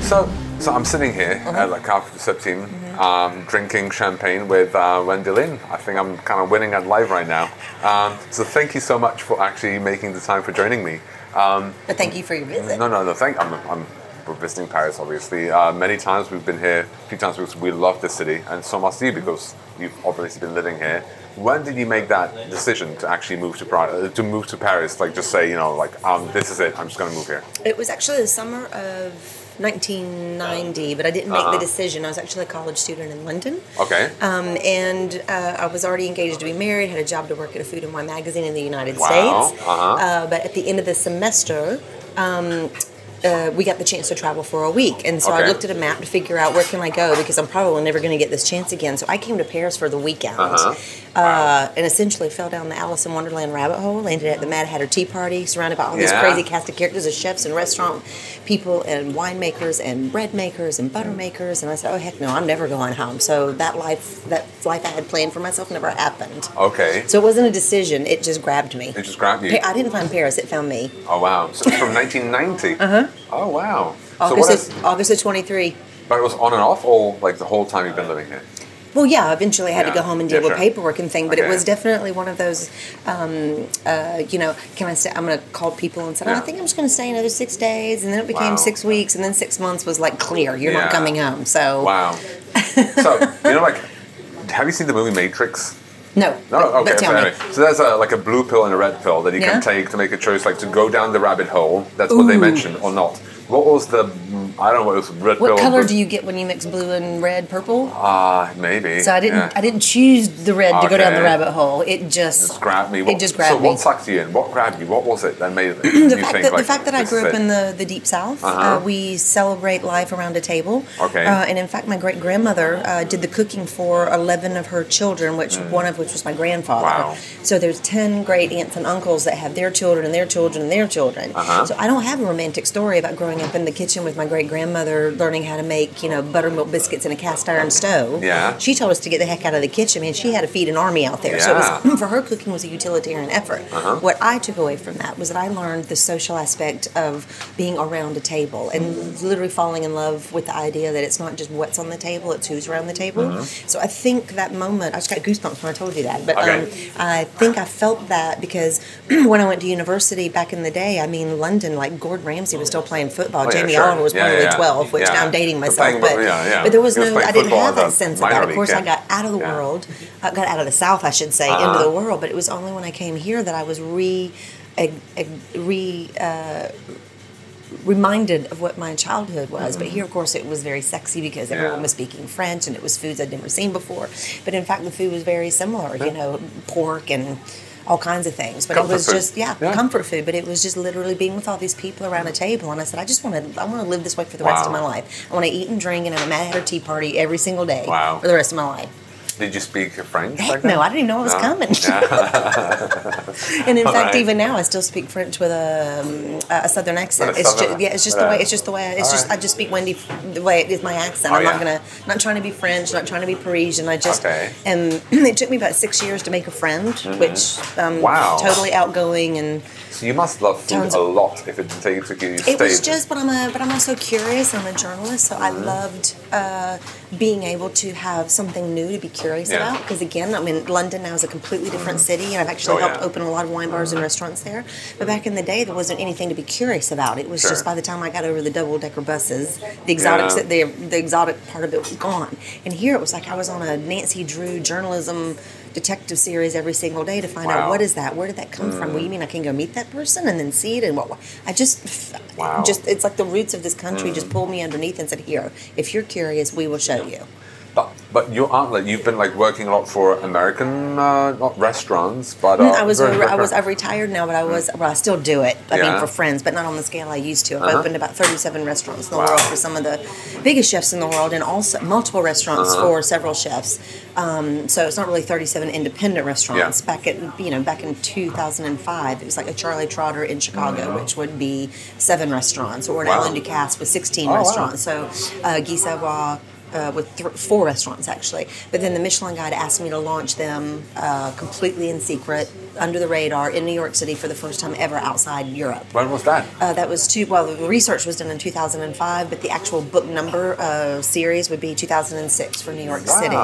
Speaker 1: So, so I'm sitting here at La Cave de Septime, um, drinking champagne with uh, Wendy Lyn. I think I'm kind of winning at live right now. Um, so thank you so much for actually making the time for joining me. Um,
Speaker 3: But thank you for your visit.
Speaker 1: no, no, no. Thank. I'm, I'm we're visiting Paris, obviously. Uh, many times we've been here. A few times because we love this city, and so must you because you've obviously been living here. When did you make that decision to actually move to Prague, uh, to move to Paris? Like, just say, you know, like, um, this is it. I'm just going to move here.
Speaker 3: It was actually the summer of 1990, but I didn't make
Speaker 1: Uh-huh.
Speaker 3: the decision. I was actually a college student in London.
Speaker 1: Okay.
Speaker 3: Um, and uh, I was already engaged to be married, had a job to work at a food and wine magazine in the United
Speaker 1: Wow,
Speaker 3: States.
Speaker 1: uh-huh.
Speaker 3: Uh, but at the end of the semester, um, uh, we got the chance to travel for a week. And so
Speaker 1: Okay.
Speaker 3: I looked at a map to figure out where can I go because I'm probably never going to get this chance again. So I came to Paris for the weekend.
Speaker 1: Uh-huh.
Speaker 3: Uh, and essentially fell down the Alice in Wonderland rabbit hole. Landed at the Mad Hatter Tea Party, surrounded by all these crazy cast of characters of chefs and restaurant people and winemakers and bread makers and butter makers. And I said, "Oh heck no, I'm never going home." So that life, that life I had planned for myself, never happened.
Speaker 1: Okay.
Speaker 3: So it wasn't a decision; it just grabbed me.
Speaker 1: It just grabbed you.
Speaker 3: I didn't find Paris; it found me.
Speaker 1: Oh wow! So it's from 1990. Uh huh. Oh wow. So.
Speaker 3: August,
Speaker 1: what is?
Speaker 3: of, 23.
Speaker 1: But it was on and off, or like the whole time you've been living here?
Speaker 3: Well, yeah, eventually I had
Speaker 1: Yeah.
Speaker 3: to go home and
Speaker 1: Yeah,
Speaker 3: deal with
Speaker 1: sure.
Speaker 3: paperwork and thing, but it was definitely one of those, um, uh, you know, can I stay? I'm going to call people and say, oh, I think I'm just going to stay another six days. And then it became
Speaker 1: Wow.
Speaker 3: six weeks, and then six months was like clear. You're
Speaker 1: Yeah.
Speaker 3: not coming home. So,
Speaker 1: Wow. so you know, like, have you seen the movie Matrix?
Speaker 3: No.
Speaker 1: No,
Speaker 3: but,
Speaker 1: okay. so, anyway, so there's a, like a blue pill and a red pill that you
Speaker 3: Yeah?
Speaker 1: can take to make a choice, like to go down the rabbit hole. That's what they mentioned, or not. What was the? Mm, I don't know what it was. Red.
Speaker 3: What color do you get when you mix blue and red, purple?
Speaker 1: Ah, maybe.
Speaker 3: So I didn't.
Speaker 1: yeah.
Speaker 3: I didn't choose the red to go down the rabbit hole. It just,
Speaker 1: Just grabbed me.
Speaker 3: It just
Speaker 1: so
Speaker 3: grabbed me.
Speaker 1: what sucked you in? What grabbed you? What was it that made
Speaker 3: the
Speaker 1: you
Speaker 3: fact
Speaker 1: think
Speaker 3: that
Speaker 1: like
Speaker 3: the fact that I grew up in the, the deep south,
Speaker 1: Uh-huh.
Speaker 3: uh, we celebrate life around a table.
Speaker 1: Okay.
Speaker 3: Uh, and in fact, my great grandmother uh, did the cooking for eleven of her children, which one of which was my grandfather.
Speaker 1: Mm. Wow.
Speaker 3: So there's ten great aunts and uncles that have their children and their children and their children.
Speaker 1: Uh-huh.
Speaker 3: So I don't have a romantic story about growing up in the kitchen with my great grandmother learning how to make you know buttermilk biscuits in a cast iron stove.
Speaker 1: Yeah.
Speaker 3: She told us to get the heck out of the kitchen. I mean, she had to feed an army out there. So it
Speaker 1: Yeah.
Speaker 3: was, for her, cooking was a utilitarian effort.
Speaker 1: Uh-huh.
Speaker 3: What I took away from that was that I learned the social aspect of being around a table and literally falling in love with the idea that it's not just what's on the table, it's who's around the table. So I think that moment, I just got goosebumps when I told you that. But
Speaker 1: Okay.
Speaker 3: um, I think I felt that because when I went to university back in the day, I mean, London, like Gordon Ramsay was still playing football.
Speaker 1: Oh, yeah,
Speaker 3: Jamie
Speaker 1: sure.
Speaker 3: Oliver was
Speaker 1: Yeah,
Speaker 3: probably
Speaker 1: yeah,
Speaker 3: 12, which
Speaker 1: yeah.
Speaker 3: now I'm dating myself. but,
Speaker 1: yeah, yeah.
Speaker 3: but there was
Speaker 1: was
Speaker 3: no, I didn't have
Speaker 1: a
Speaker 3: that sense of that. Of course,
Speaker 1: yeah.
Speaker 3: I got out of the
Speaker 1: Yeah.
Speaker 3: world, I got out of the South, I should say,
Speaker 1: Uh-huh.
Speaker 3: into the world. But it was only when I came here that I was re re. Uh, reminded of what my childhood was but here of course it was very sexy because everyone was speaking french and it was foods i'd never seen before but in fact the food was very similar you know pork and all kinds of things but
Speaker 1: Comfort
Speaker 3: it was
Speaker 1: food.
Speaker 3: just yeah,
Speaker 1: Yeah.
Speaker 3: comfort food but it was just literally being with all these people around a table and i said i just want to i want to live this way for the rest of my life i want to eat and drink and have a mad hatter tea party every single day
Speaker 1: Wow.
Speaker 3: for the rest of my life
Speaker 1: Did you speak French?
Speaker 3: Heck no, I didn't even know it was
Speaker 1: No?
Speaker 3: coming. And in fact,
Speaker 1: Alright.
Speaker 3: even now, I still speak French with a, um, a southern accent.
Speaker 1: A
Speaker 3: It's
Speaker 1: southern-
Speaker 3: just, yeah, it's just the way. It's just the way. It's just
Speaker 1: Alright.
Speaker 3: I just speak Wendy the way it is my accent.
Speaker 1: Oh,
Speaker 3: I'm not gonna not trying to be French, not trying to be Parisian. I just
Speaker 1: Okay.
Speaker 3: and it took me about six years to make a friend, which um,
Speaker 1: Mm-hmm. Wow.
Speaker 3: totally outgoing and.
Speaker 1: So you must love food
Speaker 3: Tons
Speaker 1: a
Speaker 3: of-
Speaker 1: lot if it took took you.
Speaker 3: It was just, but I'm a, but I'm also curious. I'm a journalist, so I
Speaker 1: Mm-hmm.
Speaker 3: loved uh, being able to have something new to be curious
Speaker 1: Yeah.
Speaker 3: about. Because again, I mean, London now is a completely different city, and I've actually
Speaker 1: Oh,
Speaker 3: helped
Speaker 1: yeah.
Speaker 3: open a lot of wine bars and restaurants there. But back in the day, there wasn't anything to be curious about. It was
Speaker 1: Sure.
Speaker 3: just by the time I got over the double decker buses, the exotic,
Speaker 1: Yeah.
Speaker 3: the the exotic part of it was gone. And here it was like I was on a Nancy Drew journalism detective series every single day to find
Speaker 1: Wow.
Speaker 3: out what is that, where did that come from? Well, you mm. mean I can go meet that person and then see it and what? I just,
Speaker 1: Wow.
Speaker 3: just it's like the roots of this country just mm. pulled me underneath and said, "Here, if you're curious, we will show you."
Speaker 1: But but your outlet, you've been like working a lot for American uh, not restaurants, but uh,
Speaker 3: Mm, I was
Speaker 1: very-
Speaker 3: I was I've retired now, but I was well, I still do it. I
Speaker 1: Yeah.
Speaker 3: mean, for friends, but not on the scale I used to. I've
Speaker 1: Uh-huh.
Speaker 3: opened about 37 restaurants in the
Speaker 1: Wow.
Speaker 3: world for some of the biggest chefs in the world, and also multiple restaurants
Speaker 1: Uh-huh.
Speaker 3: for several chefs. Um, so it's not really 37 independent restaurants.
Speaker 1: Yeah.
Speaker 3: Back at you know back in 2005, it was like a Charlie Trotter in Chicago, which would be seven restaurants, or an
Speaker 1: Wow.
Speaker 3: Ducasse with 16
Speaker 1: Oh, wow.
Speaker 3: restaurants. So uh, Guy Savoy. Uh, with th- four restaurants actually, but then the Michelin Guide asked me to launch them uh, completely in secret, under the radar, in New York City for the first time ever outside Europe.
Speaker 1: When was that?
Speaker 3: Uh, that was two. Well, the research was done in 2005, but the actual book number uh, series would be 2006 for New York City.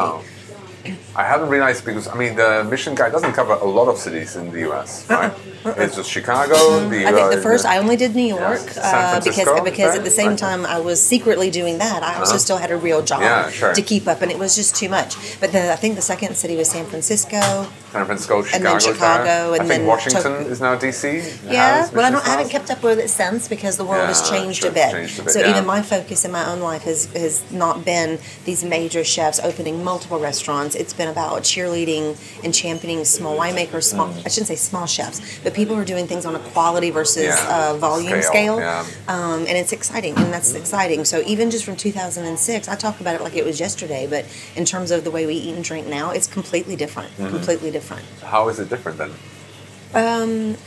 Speaker 1: I hadn't realized because I mean the Michelin Guide doesn't cover a lot of cities in the U.S. Right? It's just Chicago. The.
Speaker 3: I think
Speaker 1: uh,
Speaker 3: the first I only did New York
Speaker 1: San
Speaker 3: uh, because because at the same
Speaker 1: right?
Speaker 3: time I was secretly doing that. I also
Speaker 1: Uh-huh.
Speaker 3: still had a real job
Speaker 1: Yeah, sure.
Speaker 3: to keep up, and it was just too much. But then I think the second city was San Francisco.
Speaker 1: San Francisco, Chicago,
Speaker 3: and then
Speaker 1: there.
Speaker 3: Chicago,
Speaker 1: I
Speaker 3: and
Speaker 1: think
Speaker 3: then
Speaker 1: Washington
Speaker 3: Tok-
Speaker 1: is now DC.
Speaker 3: Yeah,
Speaker 1: has
Speaker 3: well, I don't. I haven't kept up with it since because the world has changed
Speaker 1: sure,
Speaker 3: a bit.
Speaker 1: changed a bit,
Speaker 3: so
Speaker 1: yeah.
Speaker 3: even my focus in my own life has has not been these major chefs opening multiple restaurants. It's been about cheerleading and championing small winemakers. Small. I shouldn't say small chefs, but people who are doing things on a quality versus
Speaker 1: Yeah,
Speaker 3: uh, volume
Speaker 1: scale,
Speaker 3: scale.
Speaker 1: yeah.
Speaker 3: Um, and it's exciting, and that's exciting. So even just from 2006, I talk about it like it was yesterday, but in terms of the way we eat and drink now, it's completely different.
Speaker 1: Mm-hmm.
Speaker 3: Completely different.
Speaker 1: How is it different then?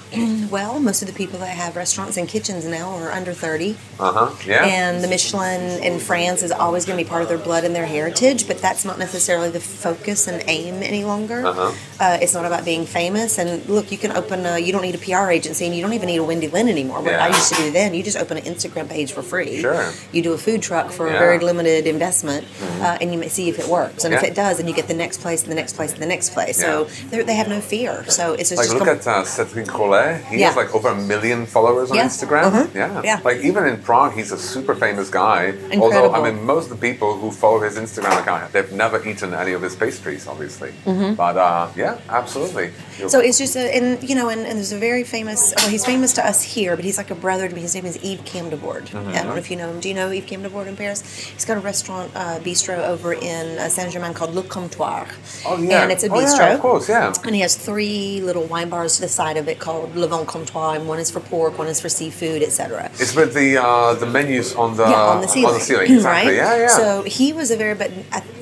Speaker 3: Well, most of the people that have restaurants and kitchens now are under 30.
Speaker 1: Uh huh. Yeah.
Speaker 3: And the Michelin in France is always going to be part of their blood and their heritage, but that's not necessarily the focus and aim any longer.
Speaker 1: Uh-huh.
Speaker 3: Uh, it's not about being famous. And look, you can open, a, you don't need a PR agency and you don't even need a Wendy Lyn anymore. What I used to do then, you just open an Instagram page for free.
Speaker 1: Sure.
Speaker 3: You do a food truck for
Speaker 1: Yeah. Mm-hmm.
Speaker 3: a very limited investment uh, and you may see if it works. And if it does, then you get the next place and the next place and the next place.
Speaker 1: Yeah.
Speaker 3: So they're- have no fear. So it's just,
Speaker 1: Like
Speaker 3: just
Speaker 1: look
Speaker 3: com-
Speaker 1: at uh, Cedric Grolet. He
Speaker 3: Yeah.
Speaker 1: has like over a million followers on
Speaker 3: Yeah.
Speaker 1: Instagram.
Speaker 3: Mhm.
Speaker 1: Yeah.
Speaker 3: Yeah.
Speaker 1: Like even in Prague, he's a super famous guy.
Speaker 3: Incredible.
Speaker 1: Although I mean, most of the people who follow his Instagram account, they've never eaten any of his pastries, obviously. Mm-hmm. But uh, yeah, absolutely. You're-.
Speaker 3: So it's just, a, and you know, and, and there's a very famous. Well, he's famous to us here, but he's like a brother to me. His name is Yves Camdeborde.
Speaker 1: Mm-hmm.
Speaker 3: I don't know if you know him. Do you know Yves Camdeborde in Paris? He's got a restaurant uh, bistro over in uh, Saint Germain called Le Comptoir.
Speaker 1: oh yeah.
Speaker 3: And it's a bistro.
Speaker 1: Oh, yeah, of course, yeah.
Speaker 3: And he has three little wine bars the side of it called L'Avant Comptoir, and one is for pork, one is for seafood, etc.
Speaker 1: It's with the uh, the menus on the
Speaker 3: yeah, on the ceiling.
Speaker 1: On the ceiling, exactly.
Speaker 3: right?
Speaker 1: Yeah, yeah.
Speaker 3: So he was a very, but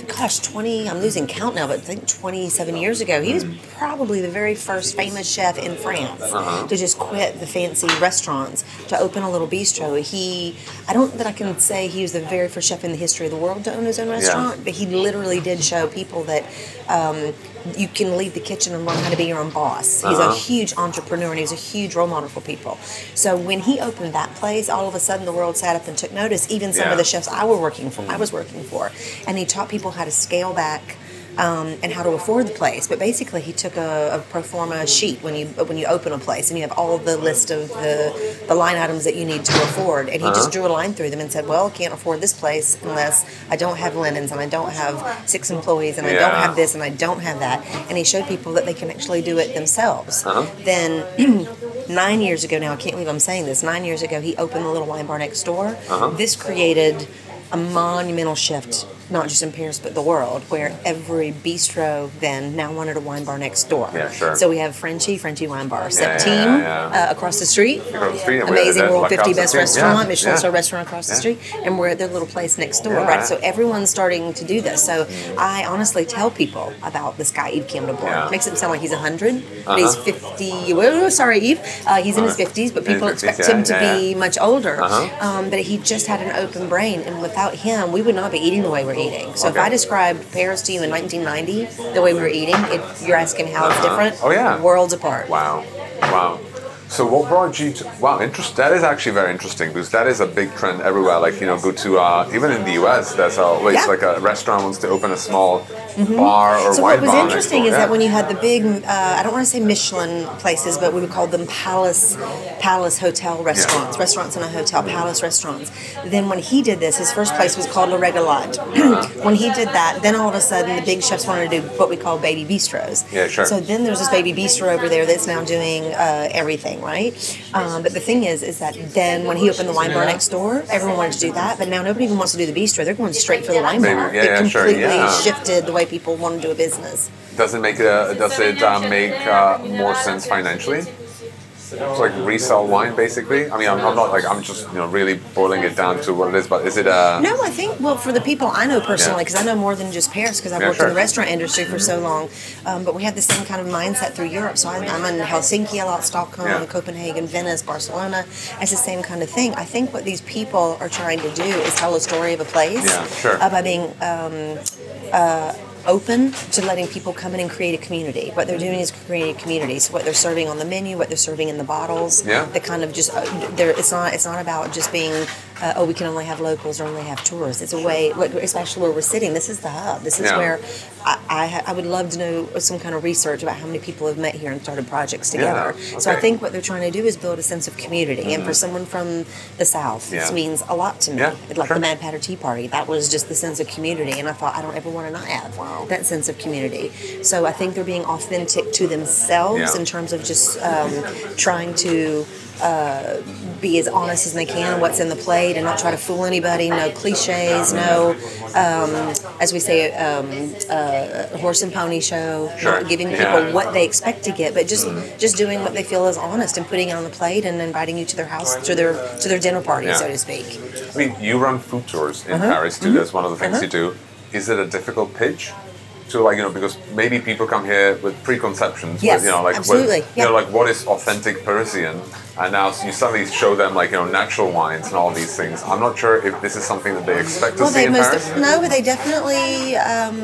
Speaker 3: gosh, 20, I'm losing count now, but I think 27 years ago, he was probably the very first famous chef in France
Speaker 1: Uh-huh.
Speaker 3: to just quit the fancy restaurants to open a little bistro. He, I don't that I can say he was the very first chef in the history of the world to own his own restaurant, but he literally did show people that um, you can leave the kitchen and learn how to be your own boss. He's
Speaker 1: Uh-huh.
Speaker 3: a huge entrepreneur and he's a huge role model for people. So when he opened that place, all of a sudden the world sat up and took notice. Even some
Speaker 1: Yeah.
Speaker 3: of the chefs I were working for, I was working for, and he taught people how to scale back. Um, and how to afford the place, but basically he took a, a pro forma sheet when you when you open a place, and you have all the list of the the line items that you need to afford, and he just drew a line through them and said, "Well, I can't afford this place unless I don't have linens, and I don't have six employees, and I don't have this, and I don't have that." And he showed people that they can actually do it themselves.
Speaker 1: Uh-huh.
Speaker 3: Then nine years ago now, I can't believe I'm saying this. Nine years ago, he opened the little wine bar next door.
Speaker 1: Uh-huh.
Speaker 3: This created a monumental shift, not just in Paris but the world, where every bistro then now wanted a wine bar next door.
Speaker 1: Yeah, sure.
Speaker 3: So we have Frenchie, Frenchie Wine Bar,
Speaker 1: yeah,
Speaker 3: Septime
Speaker 1: yeah, yeah.
Speaker 3: Uh, across the street.
Speaker 1: Across the street,
Speaker 3: Amazing World
Speaker 1: La
Speaker 3: 50 Best Restaurant,
Speaker 1: Yeah,
Speaker 3: Michelin
Speaker 1: yeah.
Speaker 3: star restaurant across the street, and we're at their little place next door,
Speaker 1: Yeah.
Speaker 3: right? So everyone's starting to do this. So I honestly tell people about this guy de Boer.
Speaker 1: Yeah.
Speaker 3: Makes it sound like he's 100, but he's
Speaker 1: Uh-huh.
Speaker 3: 50. Well, sorry, Yves. Uh, he's in his
Speaker 1: Uh-huh.
Speaker 3: 50s, but people
Speaker 1: 50s,
Speaker 3: expect
Speaker 1: yeah,
Speaker 3: him to
Speaker 1: yeah,
Speaker 3: be much older.
Speaker 1: Uh-huh.
Speaker 3: Um, but he just had an open brain, and without him, we would not be eating the way we're eating. So if I described Paris to you in 1990, the way we were eating, it, you're asking how it's
Speaker 1: Uh-huh.
Speaker 3: different.
Speaker 1: Oh, yeah.
Speaker 3: worlds apart.
Speaker 1: Wow. Wow. So what brought you to wow, interest that is actually very interesting because that is a big trend everywhere. Like, you know, go to uh, even in the US there's always
Speaker 3: Yeah.
Speaker 1: like a restaurant wants to open a small bar or
Speaker 3: So
Speaker 1: wine
Speaker 3: what was interesting is
Speaker 1: door.
Speaker 3: that when you had the big, uh, I don't want to say Michelin places, but we would call them palace, palace hotel restaurants, restaurants in a hotel, palace restaurants. Then when he did this, his first place was called Le Regalade. when he did that, then all of a sudden the big chefs wanted to do what we call baby bistros.
Speaker 1: Yeah, sure.
Speaker 3: So then there's this baby bistro over there that's now doing uh, everything, right? Um, but the thing is, is that then when he opened the wine bar next door, everyone wanted to do that, but now nobody even wants to do the bistro. They're going straight for the wine
Speaker 1: Maybe,
Speaker 3: bar.
Speaker 1: yeah,
Speaker 3: it
Speaker 1: yeah, sure,
Speaker 3: completely
Speaker 1: yeah.
Speaker 3: shifted the way people want to do a business.
Speaker 1: Does it make it uh, does it uh, make uh, more sense financially? To like resell wine basically? I mean I'm, I'm not like I'm just you know really boiling it down to what it is, but is it a?
Speaker 3: No, I think well for the people I know personally, because I know more than just Paris, because I've
Speaker 1: Yeah,
Speaker 3: worked
Speaker 1: sure.
Speaker 3: in the restaurant industry for so long. Um, but we have the same kind of mindset through Europe. So I'm, I'm in Helsinki a lot, Stockholm,
Speaker 1: Yeah.
Speaker 3: Copenhagen, Venice, Barcelona. It's the same kind of thing. I think what these people are trying to do is tell a story of a place
Speaker 1: Yeah, sure.
Speaker 3: uh, by being. Um, uh, open to letting people come in and create a community. What they're doing is creating a community. So what they're serving on the menu, what they're serving in the bottles,
Speaker 1: Yeah.
Speaker 3: the kind of just uh, there. It's not. It's not about just being. Uh, oh, we can only have locals or only have tourists. It's a way, especially where we're sitting. This is the hub. This is
Speaker 1: Yeah.
Speaker 3: where I, I, I would love to know some kind of research about how many people have met here and started projects together.
Speaker 1: Yeah,
Speaker 3: So I think what they're trying to do is build a sense of community. And for someone from the South, this means a lot to me.
Speaker 1: Yeah,
Speaker 3: like
Speaker 1: sure.
Speaker 3: the Mad Hatter Tea Party, that was just the sense of community. And I thought, I don't ever want to not have
Speaker 1: Wow.
Speaker 3: that sense of community. So I think they're being authentic to themselves
Speaker 1: Yeah.
Speaker 3: in terms of just um, trying to uh, be as honest as they can on what's in the plate and not try to fool anybody. No cliches. No, um, as we say, um, uh, horse and pony show.
Speaker 1: Sure.
Speaker 3: Giving
Speaker 1: Yeah.
Speaker 3: people what they expect to get, but just just doing what they feel is honest and putting it on the plate and inviting you to their house to their to their dinner party,
Speaker 1: Yeah.
Speaker 3: so to speak.
Speaker 1: I mean, you run food tours in
Speaker 3: Uh-huh.
Speaker 1: Paris too. That's one of the things you do. Is it a difficult pitch? To like you know because maybe people come here with preconceptions.
Speaker 3: Yes,
Speaker 1: with, you know like
Speaker 3: absolutely,
Speaker 1: With, you know like what is authentic Parisian, and now you suddenly show them like you know natural wines and all these things. I'm not sure if this is something that they expect to
Speaker 3: Well,
Speaker 1: see in
Speaker 3: most
Speaker 1: Paris.
Speaker 3: no, but they definitely. Um,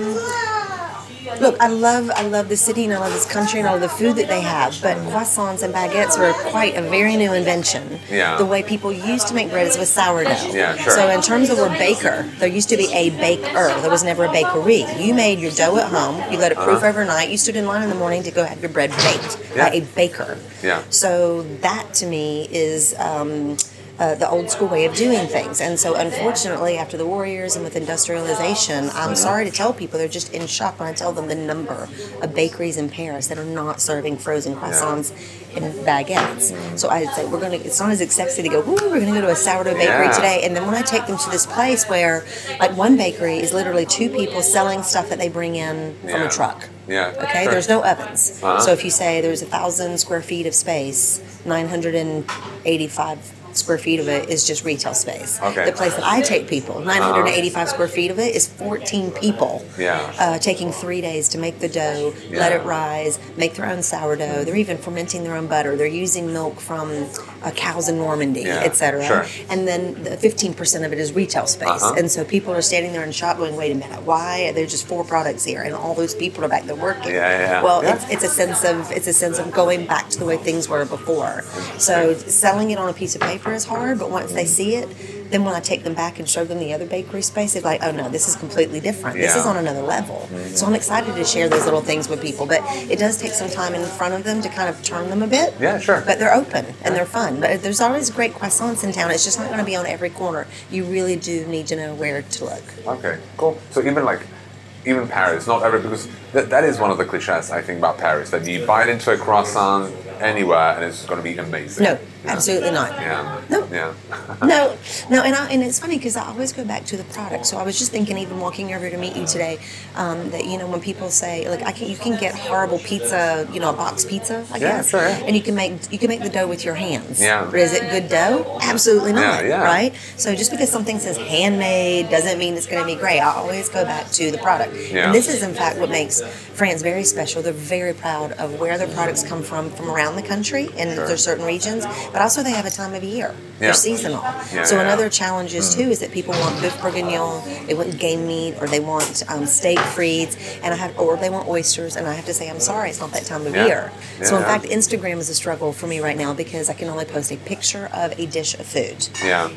Speaker 3: look, I love I love the city and I love this country and all the food that they have. But croissants and baguettes were quite a very new invention.
Speaker 1: Yeah.
Speaker 3: The way people used to make bread is with sourdough.
Speaker 1: Yeah, sure.
Speaker 3: So in terms of a baker, there used to be a baker. There was never a bakery. You made your dough at home. You let it proof overnight. You stood in line in the morning to go have your bread baked
Speaker 1: Uh-huh. Yeah.
Speaker 3: by a baker.
Speaker 1: Yeah.
Speaker 3: So that to me is. Um, uh, the old school way of doing things. And so, unfortunately, after the war years and with industrialization, I'm sorry to tell people they're just in shock when I tell them the number of bakeries in Paris that are not serving frozen croissants and baguettes. So I'd say we're gonna. It's not as sexy to go. Ooh, we're gonna go to a sourdough bakery
Speaker 1: Yeah.
Speaker 3: today. And then when I take them to this place where, like, one bakery is literally two people selling stuff that they bring in from a truck.
Speaker 1: Yeah.
Speaker 3: Okay,
Speaker 1: sure.
Speaker 3: there's no ovens.
Speaker 1: Uh-huh.
Speaker 3: So if you say there's a thousand square feet of space, 985 square feet of it is just retail space.
Speaker 1: Okay.
Speaker 3: The place that I take people, 985 square feet of it is 14 people.
Speaker 1: Yeah.
Speaker 3: Uh, taking three days to make the dough, let it rise, make their own sourdough. They're even fermenting their own butter. They're using milk from uh, cows in Normandy,
Speaker 1: Yeah,
Speaker 3: etc.
Speaker 1: sure.
Speaker 3: And then the 15% of it is retail space.
Speaker 1: Uh-huh.
Speaker 3: And so people are standing there in shop going, wait a minute, why? There's just four products here, and all those people are back there working.
Speaker 1: Yeah, yeah,
Speaker 3: Well,
Speaker 1: yeah.
Speaker 3: it's, it's a sense of it's a sense of going back to the way things were before. So selling it on a piece of paper is hard, but once they see it, then when I take them back and show them the other bakery space, they're like, oh no, this is completely different. This
Speaker 1: Yeah.
Speaker 3: is on another level. So I'm excited to share those little things with people, but it does take some time in front of them to kind of turn them a bit.
Speaker 1: Yeah, sure.
Speaker 3: But they're open and they're fun. But there's always great croissants in town. It's just not going to be on every corner. You really do need to know where to look.
Speaker 1: Okay, cool. So even like, even Paris, not every because that, that is one of the cliches I think about Paris that you bite into a croissant anywhere and it's going to be amazing.
Speaker 3: No, absolutely not.
Speaker 1: Yeah.
Speaker 3: No.
Speaker 1: Yeah.
Speaker 3: no, no, and I, and it's funny because I always go back to the product. So I was just thinking, even walking over to meet you today, um, that you know when people say like I can, you can get horrible pizza, you know, a box pizza, I guess,
Speaker 1: Yeah, sure,
Speaker 3: and you can make you can make the dough with your hands.
Speaker 1: Yeah.
Speaker 3: But is it good dough? Absolutely not.
Speaker 1: Yeah, yeah.
Speaker 3: Right. So just because something says handmade doesn't mean it's going to be great. I always go back to the product.
Speaker 1: Yeah.
Speaker 3: And this is in fact what makes France very special. They're very proud of where their products come from from around the country and there's certain regions, but also they have a time of year.
Speaker 1: Yeah.
Speaker 3: They're seasonal.
Speaker 1: Yeah,
Speaker 3: so
Speaker 1: yeah.
Speaker 3: another challenge is too is that people want beef bourguignon, they want game meat, or they want um, steak frites, and I have, or they want oysters, and I have to say I'm sorry, it's not that time of year. So in fact, Instagram is a struggle for me right now because I can only post a picture of a dish of food.
Speaker 1: Yeah.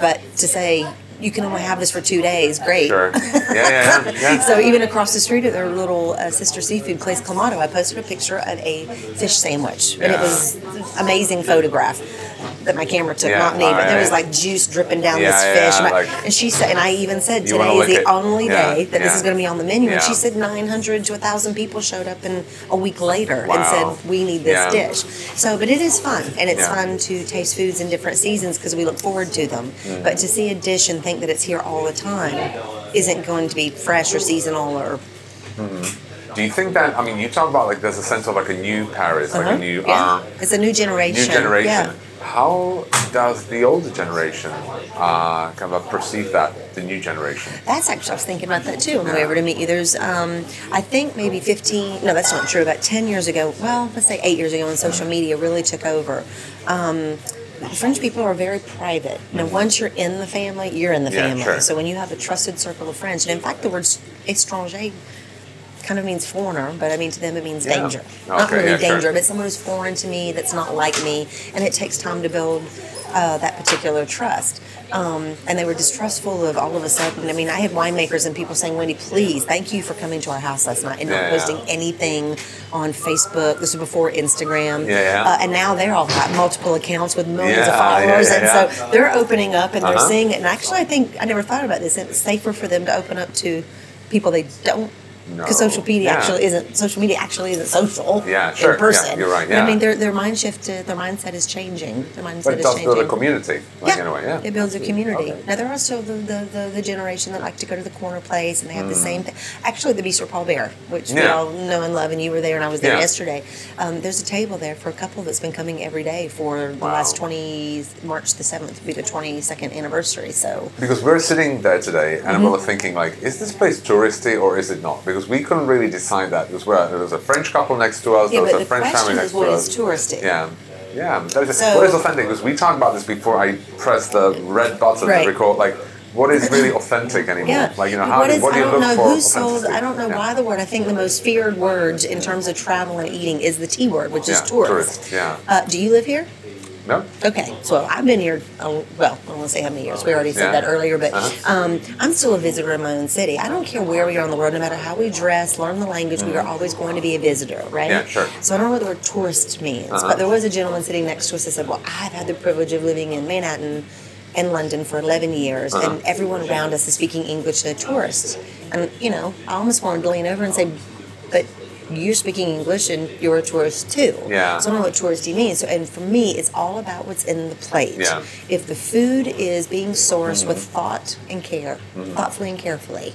Speaker 3: But to say you can only have this for two days, great.
Speaker 1: Sure. Yeah, yeah, yeah. yeah.
Speaker 3: So even across the street at their little uh, sister seafood place, Clamato, I posted a picture of a fish sandwich, and it
Speaker 1: Yeah.
Speaker 3: was amazing photograph that my camera took,
Speaker 1: Yeah,
Speaker 3: not me, but there was like juice dripping down
Speaker 1: Yeah,
Speaker 3: this
Speaker 1: yeah,
Speaker 3: fish. and, I-
Speaker 1: like-
Speaker 3: and she said, and I even said today is the
Speaker 1: it.
Speaker 3: only
Speaker 1: Yeah,
Speaker 3: day that this is going to be on the menu. And she said 900 to 1,000 people showed up in a week later
Speaker 1: Wow.
Speaker 3: and said we need this
Speaker 1: Yeah.
Speaker 3: dish. So, but it is fun, and it's
Speaker 1: Yeah.
Speaker 3: fun to taste foods in different seasons because we look forward to them.
Speaker 1: Mm.
Speaker 3: But to see a dish and think that it's here all the time isn't going to be fresh or seasonal or
Speaker 1: Do you think that, I mean, you talk about like there's a sense of like a new Paris, like
Speaker 3: Uh-huh.
Speaker 1: a new,
Speaker 3: yeah.
Speaker 1: uh,
Speaker 3: it's a new generation.
Speaker 1: new generation.
Speaker 3: Yeah.
Speaker 1: How does the older generation uh, kind of perceive that, the new generation?
Speaker 3: That's actually, I was thinking about that too on the way over to meet you. There's, um, I think maybe 15, no, that's not true, about 10 years ago, well, let's say eight years ago when social media really took over. Um, French people are very private. Now, once you're in the family, you're in the
Speaker 1: Yeah,
Speaker 3: family.
Speaker 1: sure.
Speaker 3: So when you have a trusted circle of friends, and in fact, the word étranger kind of means foreigner, but I mean to them it means
Speaker 1: Yeah.
Speaker 3: danger. not really
Speaker 1: yeah, sure.
Speaker 3: danger, but someone who's foreign to me that's not like me, and it takes time to build uh, that particular trust. Um, and they were distrustful of all of a sudden. I mean, I had winemakers and people saying, "Wendy, please, thank you for coming to our house last night and
Speaker 1: Yeah,
Speaker 3: not
Speaker 1: yeah.
Speaker 3: posting anything on Facebook." This was before Instagram.
Speaker 1: Yeah, yeah.
Speaker 3: Uh, and now they're all got multiple accounts with millions of followers,
Speaker 1: yeah,
Speaker 3: and
Speaker 1: yeah.
Speaker 3: so they're opening up and they're
Speaker 1: Uh-huh.
Speaker 3: seeing it. And actually, I think I never thought about this. It's safer for them to open up to people they don't. Because
Speaker 1: No.
Speaker 3: social media
Speaker 1: Yeah.
Speaker 3: actually isn't social media actually isn't social
Speaker 1: Yeah, sure.
Speaker 3: in person.
Speaker 1: Yeah, you're right,
Speaker 3: But I mean, their their mind shift, uh, their mindset is changing. Their mindset
Speaker 1: But it
Speaker 3: is
Speaker 1: does
Speaker 3: changing.
Speaker 1: build a community, like
Speaker 3: yeah.
Speaker 1: in a way, yeah.
Speaker 3: It builds a community.
Speaker 1: Okay.
Speaker 3: Now there are still the, the, the, the generation that like to go to the corner place and they have the same thing. Actually, the Bistro Paul Bert, which we
Speaker 1: Mm.
Speaker 3: All know and love, and you were there and I was there
Speaker 1: Yeah.
Speaker 3: yesterday. Um, there's a table there for a couple that's been coming every day for the
Speaker 1: Wow.
Speaker 3: last 20 March the 7th will be the 22nd anniversary. So
Speaker 1: Because we're sitting there today, and
Speaker 3: Mm-hmm.
Speaker 1: I'm thinking like, is this place touristy or is it not? Because we couldn't really decide that. Because we're, there was a French couple next to us,
Speaker 3: yeah,
Speaker 1: there was
Speaker 3: but
Speaker 1: a
Speaker 3: the
Speaker 1: French family
Speaker 3: is
Speaker 1: next
Speaker 3: what
Speaker 1: to
Speaker 3: is
Speaker 1: us.
Speaker 3: touristy?
Speaker 1: Yeah, yeah. That is,
Speaker 3: So-
Speaker 1: what is authentic? Because we talked about this before I pressed the red button
Speaker 3: Right.
Speaker 1: to record. Like, what is really authentic anymore?
Speaker 3: Yeah.
Speaker 1: Like, you know, how
Speaker 3: what
Speaker 1: do,
Speaker 3: is,
Speaker 1: what do
Speaker 3: I
Speaker 1: you
Speaker 3: don't
Speaker 1: look
Speaker 3: know
Speaker 1: for?
Speaker 3: who sold. I don't know
Speaker 1: Yeah.
Speaker 3: why the word. I think the most feared word in terms of travel and eating is the T word, which
Speaker 1: Yeah,
Speaker 3: is tourist.
Speaker 1: tourist, yeah.
Speaker 3: Uh, do you live here?
Speaker 1: No.
Speaker 3: Okay, so I've been here. Oh, well, I don't to say how many years. We already said
Speaker 1: Yeah.
Speaker 3: that earlier, but
Speaker 1: Uh-huh.
Speaker 3: um, I'm still a visitor in my own city. I don't care where we are in the world, no matter how we dress, learn the language. We are always going to be a visitor, right?
Speaker 1: Mm-hmm. Yeah, sure.
Speaker 3: So I don't know what the word tourist means,
Speaker 1: Uh-huh.
Speaker 3: but there was a gentleman sitting next to us that said, "Well, I've had the privilege of living in Manhattan." In London for 11 years,
Speaker 1: Uh-huh.
Speaker 3: and everyone around us is speaking English to tourists. And, you know, I almost wanted to lean over and say, But you're speaking English and you're a tourist too.
Speaker 1: Yeah.
Speaker 3: So I don't know what touristy means. So, and for me, it's all about what's in the plate.
Speaker 1: Yeah.
Speaker 3: If the food is being sourced with
Speaker 1: Mm-hmm.
Speaker 3: thought and care, thoughtfully and carefully,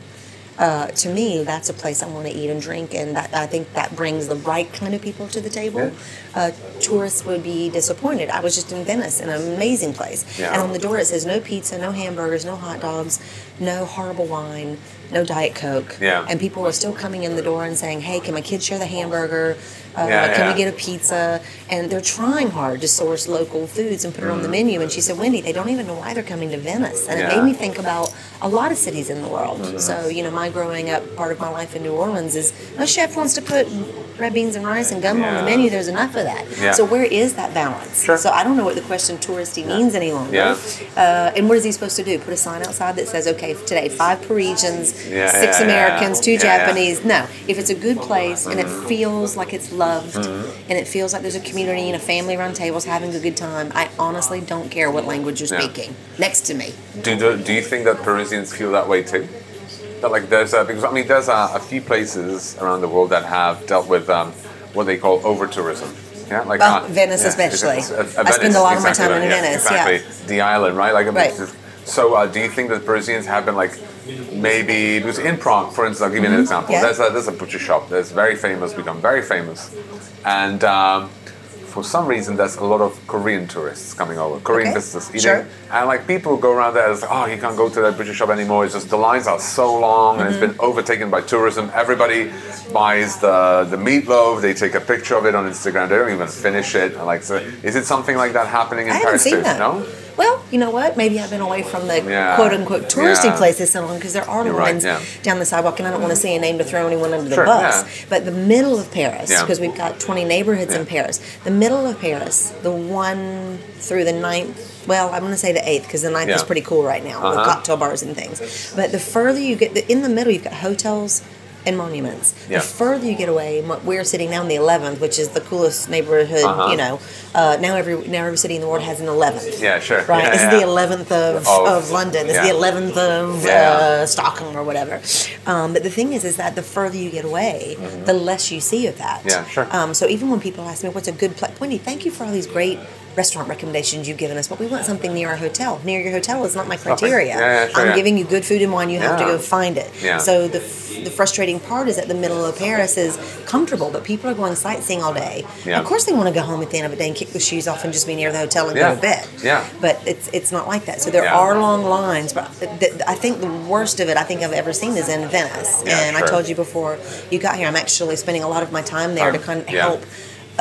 Speaker 3: uh, to me, that's a place I want to eat and drink, and that, I think that brings the right kind of people to the table.
Speaker 1: Yeah.
Speaker 3: Uh, tourists would be disappointed. I was just in Venice, an amazing place,
Speaker 1: Yeah.
Speaker 3: and on the door it says no pizza, no hamburgers, no hot dogs, no horrible wine, no diet coke.
Speaker 1: Yeah.
Speaker 3: And people are still coming in the door and saying, "Hey, can my kids share the hamburger? Uh,
Speaker 1: Yeah,
Speaker 3: can
Speaker 1: yeah.
Speaker 3: we get a pizza?" And they're trying hard to source local foods and put it on the
Speaker 1: Mm.
Speaker 3: menu. And she said, "Wendy, they don't even know why they're coming to Venice." And it made me think about a lot of cities in the world.
Speaker 1: Mm-hmm.
Speaker 3: So you know, my growing up, part of my life in New Orleans is no chef wants to put red beans and rice and gum on the menu. There's enough of that.
Speaker 1: Yeah.
Speaker 3: So where is that balance?
Speaker 1: Sure.
Speaker 3: So I don't know what the question touristy means any longer.
Speaker 1: Yeah.
Speaker 3: Uh, and what is he supposed to do? Put a sign outside that says, "Okay, today five Parisians,
Speaker 1: Yeah,
Speaker 3: six
Speaker 1: yeah, yeah.
Speaker 3: Americans, two
Speaker 1: Yeah, yeah.
Speaker 3: Japanese." No, if it's a good place and it feels like it's loved and it feels like there's a community and a family around tables having a good time, I honestly don't care what language you're
Speaker 1: Yeah.
Speaker 3: speaking next to me.
Speaker 1: Do, do, do you think that Parisians feel that way too? That like there's a, because I mean there's a, a few places around the world that have dealt with um, what they call over tourism. Yeah, like
Speaker 3: Well,
Speaker 1: uh,
Speaker 3: Venice
Speaker 1: yeah,
Speaker 3: especially.
Speaker 1: it's- it's- uh,
Speaker 3: I spend a lot of my time in
Speaker 1: right,
Speaker 3: Venice, yeah.
Speaker 1: Exactly, the island, right? Like,
Speaker 3: Right.
Speaker 1: So, uh, do you think that Parisians have been like maybe because in Prague, for instance, I'll give you an example.
Speaker 3: Mm-hmm. Yeah.
Speaker 1: There's a there's a butcher shop that's very famous, become very famous, and. Um, for some reason, there's a lot of Korean tourists coming over, Korean
Speaker 3: Okay,
Speaker 1: visitors eating,
Speaker 3: sure.
Speaker 1: and like people go around there, it's like, oh, you can't go to that butcher shop anymore. It's just the lines are so long, and it's
Speaker 3: Mm-hmm.
Speaker 1: been overtaken by tourism. Everybody buys the the meatloaf. They take a picture of it on Instagram. They don't even finish it. And like, so is it something like that happening in
Speaker 3: I
Speaker 1: Paris too? No.
Speaker 3: Well, you know what? Maybe I've been away from the
Speaker 1: Yeah.
Speaker 3: quote unquote touristy
Speaker 1: Yeah.
Speaker 3: places so long because there are
Speaker 1: You're right, yeah.
Speaker 3: down the sidewalk, and I don't want to say a name to throw anyone under the bus.
Speaker 1: yeah.
Speaker 3: But the middle of Paris,
Speaker 1: Yeah.
Speaker 3: because we've got 20 neighborhoods in Paris, the middle of Paris, the one through the ninth. Well, I'm going to say the eighth because the ninth is pretty cool right now with
Speaker 1: Uh-huh.
Speaker 3: cocktail bars and things. But the further you get, in the middle, you've got hotels and monuments.
Speaker 1: Yeah.
Speaker 3: The further you get away, we're sitting now in the 11th, which is the coolest neighborhood.
Speaker 1: Uh-huh.
Speaker 3: You know, uh, now every now every city in the world has an 11th.
Speaker 1: Yeah, sure.
Speaker 3: Right.
Speaker 1: Yeah,
Speaker 3: this
Speaker 1: yeah.
Speaker 3: is the 11th of,
Speaker 1: Of-
Speaker 3: of London. This is the 11th of uh, Stockholm or whatever. Um, but the thing is, is that the further you get away, the less you see of that.
Speaker 1: Mm-hmm. Yeah, sure.
Speaker 3: Um, so even when people ask me, what's a good place? Wendy, thank you for all these great restaurant recommendations you've given us, but we want something near our hotel. Near your hotel is not my criteria.
Speaker 1: Yeah, yeah, sure,
Speaker 3: I'm
Speaker 1: yeah.
Speaker 3: giving you good food and wine. You have to go find it. So the, f- the frustrating part is that the middle of Paris is comfortable, but people are going sightseeing all day. Of course, they want to go home at the end of the day and kick the shoes off and just be near the hotel and go to bed.
Speaker 1: Yeah.
Speaker 3: But it's it's not like that. So there are long lines, but th- I think the worst of it I think I've ever seen is in Venice. And I told you before you got here, I'm actually spending a lot of my time there to
Speaker 1: Um,
Speaker 3: kind of help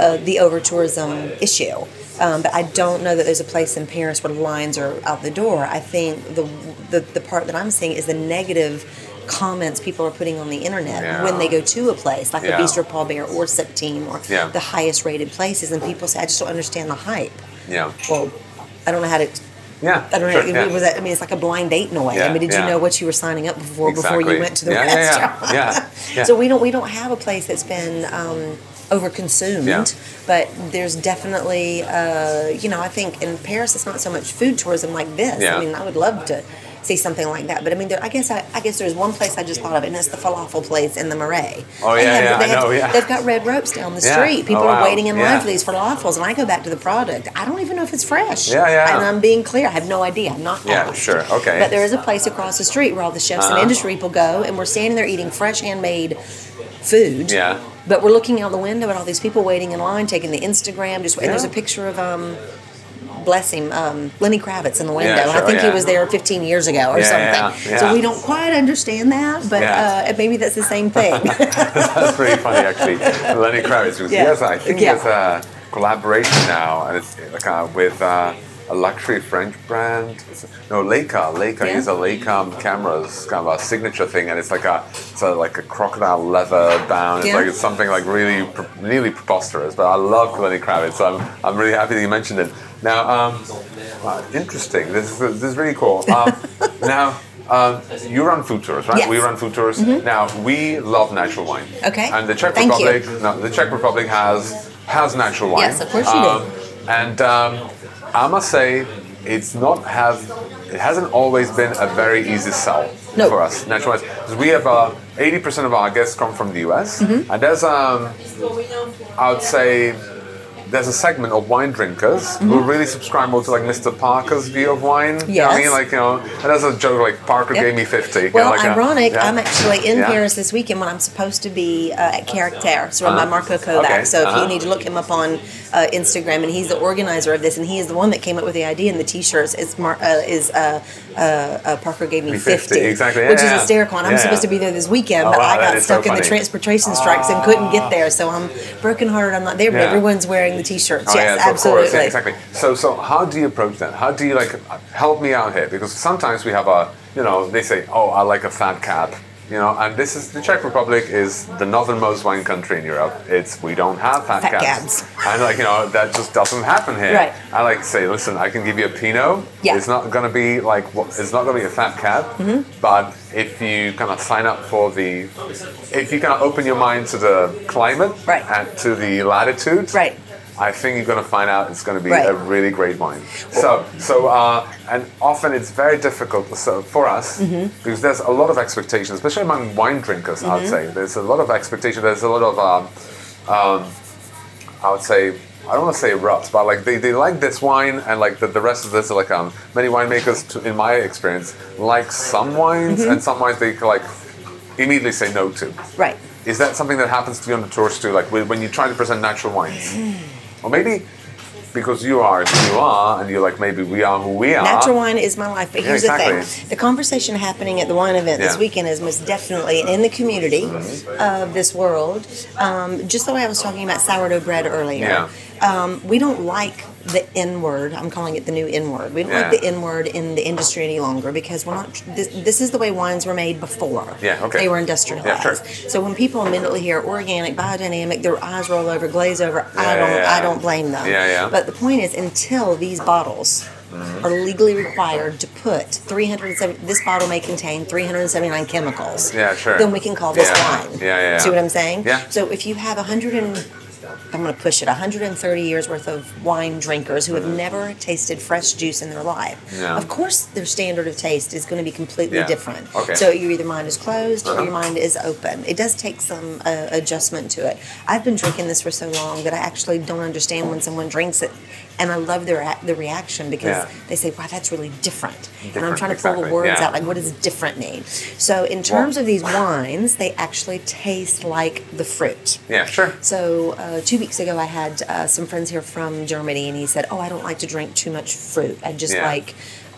Speaker 3: uh, the over tourism issue. Um, but I don't know that there's a place in Paris where lines are out the door. I think the the, the part that I'm seeing is the negative comments people are putting on the internet
Speaker 1: Yeah.
Speaker 3: when they go to a place like
Speaker 1: Yeah.
Speaker 3: a Bistro Paul Bert or Septime or
Speaker 1: Yeah.
Speaker 3: the highest rated places, and people say, I just don't understand the hype.
Speaker 1: Yeah.
Speaker 3: Well, I don't know how to
Speaker 1: Yeah.
Speaker 3: I don't
Speaker 1: sure,
Speaker 3: know.
Speaker 1: yeah.
Speaker 3: Was that, I mean, it's like a blind date in a way. I mean, did you know what you were signing up for before you went to the
Speaker 1: Yeah, yeah, yeah,
Speaker 3: restaurant?
Speaker 1: yeah, yeah.
Speaker 3: So we don't we don't have a place that's been um, overconsumed,
Speaker 1: Yeah.
Speaker 3: but there's definitely uh, you know I think in Paris it's not so much food tourism like this.
Speaker 1: Yeah.
Speaker 3: I mean, I would love to see something like that. But I mean, there, I guess I, I guess there's one place I just thought of, and it's the falafel place in the Marais.
Speaker 1: Oh, yeah,
Speaker 3: have-
Speaker 1: yeah,
Speaker 3: they
Speaker 1: I
Speaker 3: have-
Speaker 1: know, yeah.
Speaker 3: They've got red ropes down the
Speaker 1: Yeah.
Speaker 3: street. People
Speaker 1: Oh,
Speaker 3: are
Speaker 1: wow.
Speaker 3: waiting in line
Speaker 1: Yeah.
Speaker 3: for these falafels, and I go back to the product. I don't even know if it's fresh.
Speaker 1: Yeah, yeah.
Speaker 3: And I'm being clear. I have no idea. I'm not
Speaker 1: Yeah,
Speaker 3: asked.
Speaker 1: sure, okay.
Speaker 3: But there is a place across the street where all the chefs and
Speaker 1: Uh-huh.
Speaker 3: industry people go, and we're standing there eating fresh handmade food.
Speaker 1: Yeah.
Speaker 3: But we're looking out the window at all these people waiting in line, taking the Instagram. Just and there's a picture of um, bless him, um, Lenny Kravitz in the window.
Speaker 1: Yeah,
Speaker 3: and I
Speaker 1: sure,
Speaker 3: think he was there 15 years ago or
Speaker 1: Yeah,
Speaker 3: something.
Speaker 1: yeah, yeah.
Speaker 3: So we don't quite understand that, but
Speaker 1: Yeah.
Speaker 3: uh, maybe that's the same thing.
Speaker 1: That's pretty funny, actually. Lenny Kravitz was
Speaker 3: Yeah.
Speaker 1: yes, I think
Speaker 3: Yeah.
Speaker 1: it's a collaboration now, and it's like uh, with uh, a luxury French brand. It's, no, Leica. Leica
Speaker 3: Yeah.
Speaker 1: is a Leica cameras, kind of a signature thing, and it's like a it's a, like a crocodile leather bound. It's
Speaker 3: Yeah.
Speaker 1: like it's something like really really preposterous. But I love Lenny Kravitz, so I'm I'm really happy that you mentioned it. Now, um, wow, interesting. This is this is really cool. Um, now. Um, you run food tours, right?
Speaker 3: Yes. Mm-hmm.
Speaker 1: We run food tours. Now we love natural wine.
Speaker 3: Okay.
Speaker 1: And the Czech
Speaker 3: Thank.
Speaker 1: Republic, no, the Czech Republic has has natural wine.
Speaker 3: Yes, of course you do.
Speaker 1: Um, And um, I must say, it's not have it hasn't always been a very easy sell
Speaker 3: No.
Speaker 1: for us natural wines because we have uh, eighty percent of our guests come from the US,
Speaker 3: Mm-hmm.
Speaker 1: and there's um, I would say. There's a segment of wine drinkers who really subscribe more to like Mr. Parker's view of wine. You know I mean, like you know, and there's a joke like Parker
Speaker 3: Yep.
Speaker 1: gave me fifty. you
Speaker 3: Well,
Speaker 1: know, like a-
Speaker 3: ironic.
Speaker 1: yeah.
Speaker 3: I'm actually in
Speaker 1: Yeah.
Speaker 3: Paris this weekend when I'm supposed to be uh, at Caractère, so run by
Speaker 1: Uh-huh.
Speaker 3: Marco Kovac.
Speaker 1: Okay,
Speaker 3: So if
Speaker 1: uh-huh.
Speaker 3: you need to look him up on uh, Instagram, and he's the organizer of this, and he is the one that came up with the idea. And the T-shirts is Mar- uh, is uh, uh, uh, Parker gave me
Speaker 1: 50,
Speaker 3: 50,
Speaker 1: exactly,
Speaker 3: which
Speaker 1: yeah,
Speaker 3: is hysterical. And I'm supposed to be there this weekend,
Speaker 1: Oh,
Speaker 3: but
Speaker 1: wow,
Speaker 3: I got
Speaker 1: is so
Speaker 3: stuck in the transportation strikes and couldn't get there. So I'm brokenhearted. I'm not there, but everyone's wearing the T-shirts.
Speaker 1: Oh,
Speaker 3: yes,
Speaker 1: of
Speaker 3: absolutely.
Speaker 1: exactly. So, so how do you approach that? How do you like help me out here? Because sometimes we have a, you know, they say, oh, I like a fat cab, you know, and this is the Czech Republic is the northernmost wine country in Europe. It's we don't have fat,
Speaker 3: Fat
Speaker 1: caps,
Speaker 3: cabs.
Speaker 1: and like you know that just doesn't happen here.
Speaker 3: Right.
Speaker 1: I like say, listen, I can give you a Pinot.
Speaker 3: Yeah.
Speaker 1: It's not going to be like it's not going to be a fat cab, mm-hmm. but if you kind of sign up for the, if you kind of open your mind to the climate
Speaker 3: Right.
Speaker 1: and to the latitude,
Speaker 3: Right.
Speaker 1: I think you're going to find out it's going to be
Speaker 3: Right.
Speaker 1: a really great wine. So, so uh, and often it's very difficult so for us
Speaker 3: Mm-hmm.
Speaker 1: because there's a lot of expectations, especially among wine drinkers. I'd
Speaker 3: Mm-hmm.
Speaker 1: say there's a lot of expectation. There's a lot of, um, um, I would say, I don't want to say rut, but like they, they like this wine, and like the, the rest of this, like um, many winemakers, to, in my experience, like some wines,
Speaker 3: Mm-hmm.
Speaker 1: and some wines they like immediately say no to.
Speaker 3: Right.
Speaker 1: Is that something that happens to you on the tours too? Like when when you try to present natural wines, or maybe because you are who you are, and you're like maybe we are who we are.
Speaker 3: Natural wine is my life, but
Speaker 1: Yeah,
Speaker 3: here's the thing: the conversation happening at the wine event this weekend is most definitely in the community
Speaker 1: Mm-hmm.
Speaker 3: of this world. Um, just the way I was talking about sourdough bread earlier.
Speaker 1: Yeah.
Speaker 3: Um, we don't like the N word. I'm calling it the new N word. We don't
Speaker 1: Yeah.
Speaker 3: like the N word in the industry any longer because we're not. This, this is the way wines were made before.
Speaker 1: Yeah, okay.
Speaker 3: They were industrialized.
Speaker 1: Yeah, sure.
Speaker 3: So when people immediately hear organic, biodynamic, their eyes roll over, glaze over.
Speaker 1: Yeah,
Speaker 3: I
Speaker 1: don't.
Speaker 3: I don't blame them.
Speaker 1: Yeah, yeah.
Speaker 3: But the point is, until these bottles mm-hmm. are legally required to put 370, this bottle may contain 379 chemicals.
Speaker 1: Yeah, sure.
Speaker 3: Then we can call this
Speaker 1: Yeah.
Speaker 3: wine.
Speaker 1: Yeah, yeah, yeah.
Speaker 3: See what I'm saying?
Speaker 1: Yeah.
Speaker 3: So if you have 100 and I'm going to push it 130 years worth of wine drinkers who have never tasted fresh juice in their life.
Speaker 1: Mm-hmm. Yeah.
Speaker 3: Of course, their standard of taste is going to be completely
Speaker 1: Yeah.
Speaker 3: different.
Speaker 1: Okay.
Speaker 3: So your either mind is closed or
Speaker 1: Uh-huh.
Speaker 3: your mind is open. It does take some uh, adjustment to it. I've been drinking this for so long that I actually don't understand when someone drinks it, and I love their the reaction because
Speaker 1: Yeah.
Speaker 3: they say, "Wow, that's really different," and I'm trying to pull the words
Speaker 1: yeah.
Speaker 3: out like, "What does different mean?" So in terms of these wines, they actually taste like the fruit.
Speaker 1: Yeah, sure.
Speaker 3: So uh, two weeks ago, I had uh, some friends here from Germany, and he said, "Oh, I don't like to drink too much fruit. I just
Speaker 1: Yeah.
Speaker 3: like."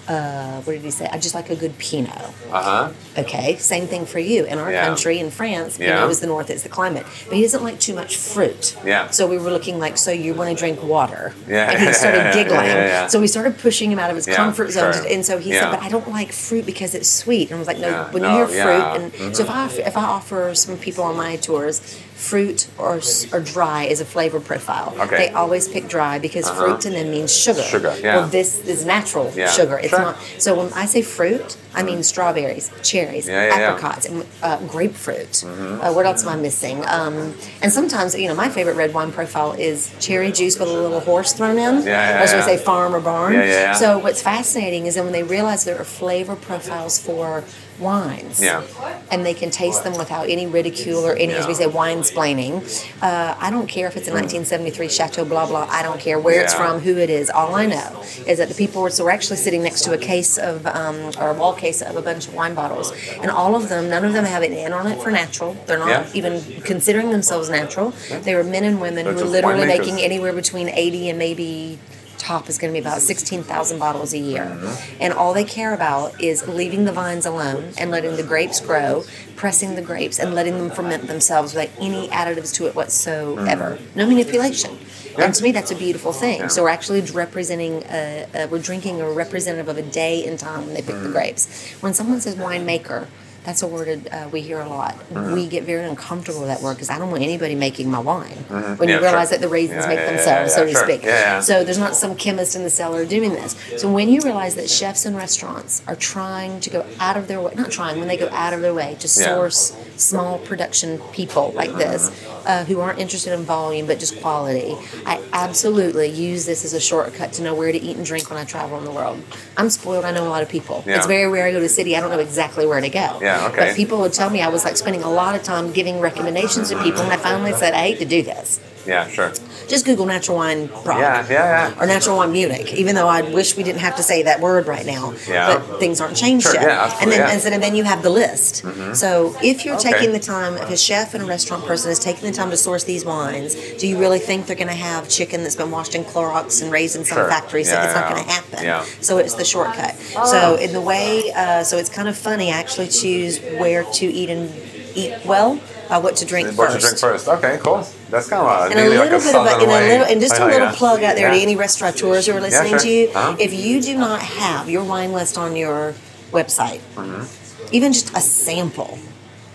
Speaker 3: Uh, what did he say? I just like a good Pinot.
Speaker 1: Uh huh.
Speaker 3: Okay, same thing for you. In our
Speaker 1: Yeah.
Speaker 3: country, in France, Pinot
Speaker 1: Yeah.
Speaker 3: is the north, it's the climate. But he doesn't like too much fruit.
Speaker 1: Yeah.
Speaker 3: So we were looking like, so you want to drink water?
Speaker 1: Yeah.
Speaker 3: And he started giggling.
Speaker 1: yeah, yeah.
Speaker 3: So we started pushing him out of his comfort zone.
Speaker 1: sure.
Speaker 3: and so he said, but I don't like fruit because it's sweet. And I was like, no,
Speaker 1: Yeah,
Speaker 3: when
Speaker 1: no,
Speaker 3: you hear fruit, and so if
Speaker 1: Mhm.
Speaker 3: I if I offer some people on my tours fruit or or dry as a flavor profile,
Speaker 1: Okay.
Speaker 3: they always pick dry because
Speaker 1: Uh-huh.
Speaker 3: fruit to them means sugar.
Speaker 1: Sugar, yeah.
Speaker 3: Well, this is natural
Speaker 1: Yeah,
Speaker 3: sugar. It's
Speaker 1: sure.
Speaker 3: not. So when I say fruit, I mean strawberries, cherries,
Speaker 1: Yeah, yeah, yeah.
Speaker 3: apricots, and uh, grapefruit.
Speaker 1: Mm-hmm.
Speaker 3: Uh, what else am I missing? Um, and sometimes, you know, my favorite red wine profile is cherry juice with a little horse thrown in.
Speaker 1: yeah,
Speaker 3: Or should we say farm or barn?
Speaker 1: Yeah, yeah, yeah.
Speaker 3: So what's fascinating is that when they realize there are flavor profiles for wines,
Speaker 1: Yeah.
Speaker 3: and they can taste them without any ridicule or any, as we say, wine splaining. Uh, I don't care if it's a 1973 Chateau blah blah. I don't care where it's from, who it is. All I know is that the people were so we're actually sitting next to a case of um, or a wall case of a bunch of wine bottles, and all of them, none of them have an N on it for natural. They're not
Speaker 1: Yeah.
Speaker 3: even considering themselves natural. They were men and women
Speaker 1: They're
Speaker 3: who
Speaker 1: just
Speaker 3: literally making anywhere between 80 and maybe top is going to be about 16,000 bottles a year.
Speaker 1: Mm-hmm.
Speaker 3: And all they care about is leaving the vines alone and letting the grapes grow, pressing the grapes and letting them ferment themselves without any additives to it whatsoever. No manipulation.
Speaker 1: Mm-hmm. Yeah.
Speaker 3: And to me, that's a beautiful thing.
Speaker 1: Yeah.
Speaker 3: So we're actually representing, a, a, we're drinking a representative of a day in time when they pick
Speaker 1: Mm.
Speaker 3: the grapes. When someone says winemaker, that's a word uh, we hear a lot.
Speaker 1: Mm-hmm.
Speaker 3: We get very uncomfortable with that word because I don't want anybody making my wine. When
Speaker 1: Mm-hmm. Yeah,
Speaker 3: you realize
Speaker 1: sure.
Speaker 3: that the raisins
Speaker 1: Yeah,
Speaker 3: make
Speaker 1: yeah,
Speaker 3: themselves, so to
Speaker 1: sure.
Speaker 3: speak. So there's not some chemist in the cellar doing this. So when you realize that chefs and restaurants are trying to go out of their way, not trying, when they go out of their way to source small production people like this uh, who aren't interested in volume but just quality, I absolutely use this as a shortcut to know where to eat and drink when I travel in the world. I'm spoiled. I know a lot of people. It's very rare I go to a city. I don't know exactly where to go.
Speaker 1: Yeah, okay.
Speaker 3: But people would tell me I was like spending a lot of time giving recommendations to people, and I finally said, I hate to do this.
Speaker 1: Yeah, sure.
Speaker 3: Just Google natural wine.
Speaker 1: Yeah, yeah, yeah.
Speaker 3: Or natural wine Munich, even though I wish we didn't have to say that word right now.
Speaker 1: Yeah.
Speaker 3: But things aren't changed
Speaker 1: Sure,
Speaker 3: yet.
Speaker 1: yeah, absolutely,
Speaker 3: and then
Speaker 1: yeah.
Speaker 3: and so then you have the list. So if you're
Speaker 1: Okay.
Speaker 3: taking the time, if a chef and a restaurant person is taking the time to source these wines, do you really think they're going to have chicken that's been washed in Clorox and raised in some
Speaker 1: Sure.
Speaker 3: factory? So
Speaker 1: Yeah,
Speaker 3: it's not going to happen.
Speaker 1: yeah.
Speaker 3: So it's the shortcut. So in the way, uh, so it's kind of funny. I actually choose where to eat and eat well by what to drink
Speaker 1: What
Speaker 3: first.
Speaker 1: to drink first? Okay, cool. That's kind of a,
Speaker 3: And a little
Speaker 1: like a
Speaker 3: bit of a,
Speaker 1: southern
Speaker 3: in a little, and just a little
Speaker 1: yeah.
Speaker 3: plug out there
Speaker 1: Yeah.
Speaker 3: to any restaurateurs who are listening
Speaker 1: sure.
Speaker 3: to you.
Speaker 1: Uh-huh.
Speaker 3: If you do not have your wine list on your website,
Speaker 1: Mm-hmm.
Speaker 3: even just a sample,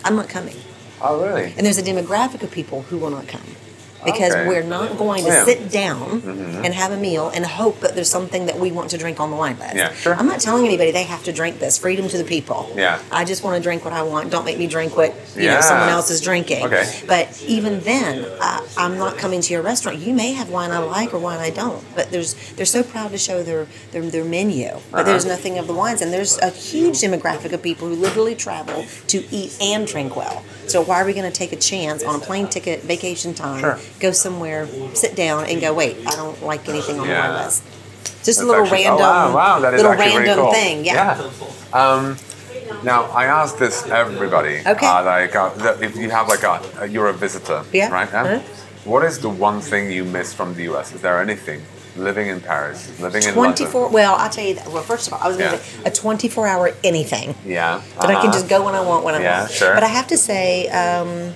Speaker 3: I'm not coming.
Speaker 1: Oh, really?
Speaker 3: And there's a demographic of people who will not come. Because
Speaker 1: Okay.
Speaker 3: we're not going to
Speaker 1: Yeah. Mm-hmm.
Speaker 3: sit down and have a meal and hope that there's something that we want to drink on the wine list.
Speaker 1: Yeah, sure.
Speaker 3: I'm not telling anybody they have to drink this. Freedom to the people.
Speaker 1: Yeah.
Speaker 3: I just want to drink what I want. Don't make me drink what you
Speaker 1: Yeah.
Speaker 3: know someone else is drinking.
Speaker 1: Okay.
Speaker 3: But even then, I, I'm not coming to your restaurant. You may have wine I like or wine I don't. But there's they're so proud to show their their, their menu. But
Speaker 1: Uh-huh.
Speaker 3: there's nothing of the wines, and there's a huge demographic of people who literally travel to eat and drink well. So why are we going to take a chance on a plane ticket, vacation time,
Speaker 1: Sure.
Speaker 3: Go somewhere, sit down, and go, wait, I don't like anything on
Speaker 1: Yeah.
Speaker 3: my list. Just a little
Speaker 1: actually-
Speaker 3: random,
Speaker 1: oh, wow, wow,
Speaker 3: little random
Speaker 1: cool.
Speaker 3: thing. Yeah.
Speaker 1: Um, now I ask this everybody.
Speaker 3: Okay.
Speaker 1: Uh, like, uh, if you have like a, uh, you're a visitor.
Speaker 3: Yeah.
Speaker 1: Right.
Speaker 3: Uh-huh.
Speaker 1: What is the one thing you miss from the U.S.? Is there anything? Living in Paris, living in
Speaker 3: 24
Speaker 1: London.
Speaker 3: well i'll tell you that well first of all i was going to
Speaker 1: Yeah.
Speaker 3: say a 24 hour anything
Speaker 1: Yeah.
Speaker 3: that i can
Speaker 1: uh-huh.
Speaker 3: just go when i want when i
Speaker 1: Yeah,
Speaker 3: want
Speaker 1: sure.
Speaker 3: but i have to say um,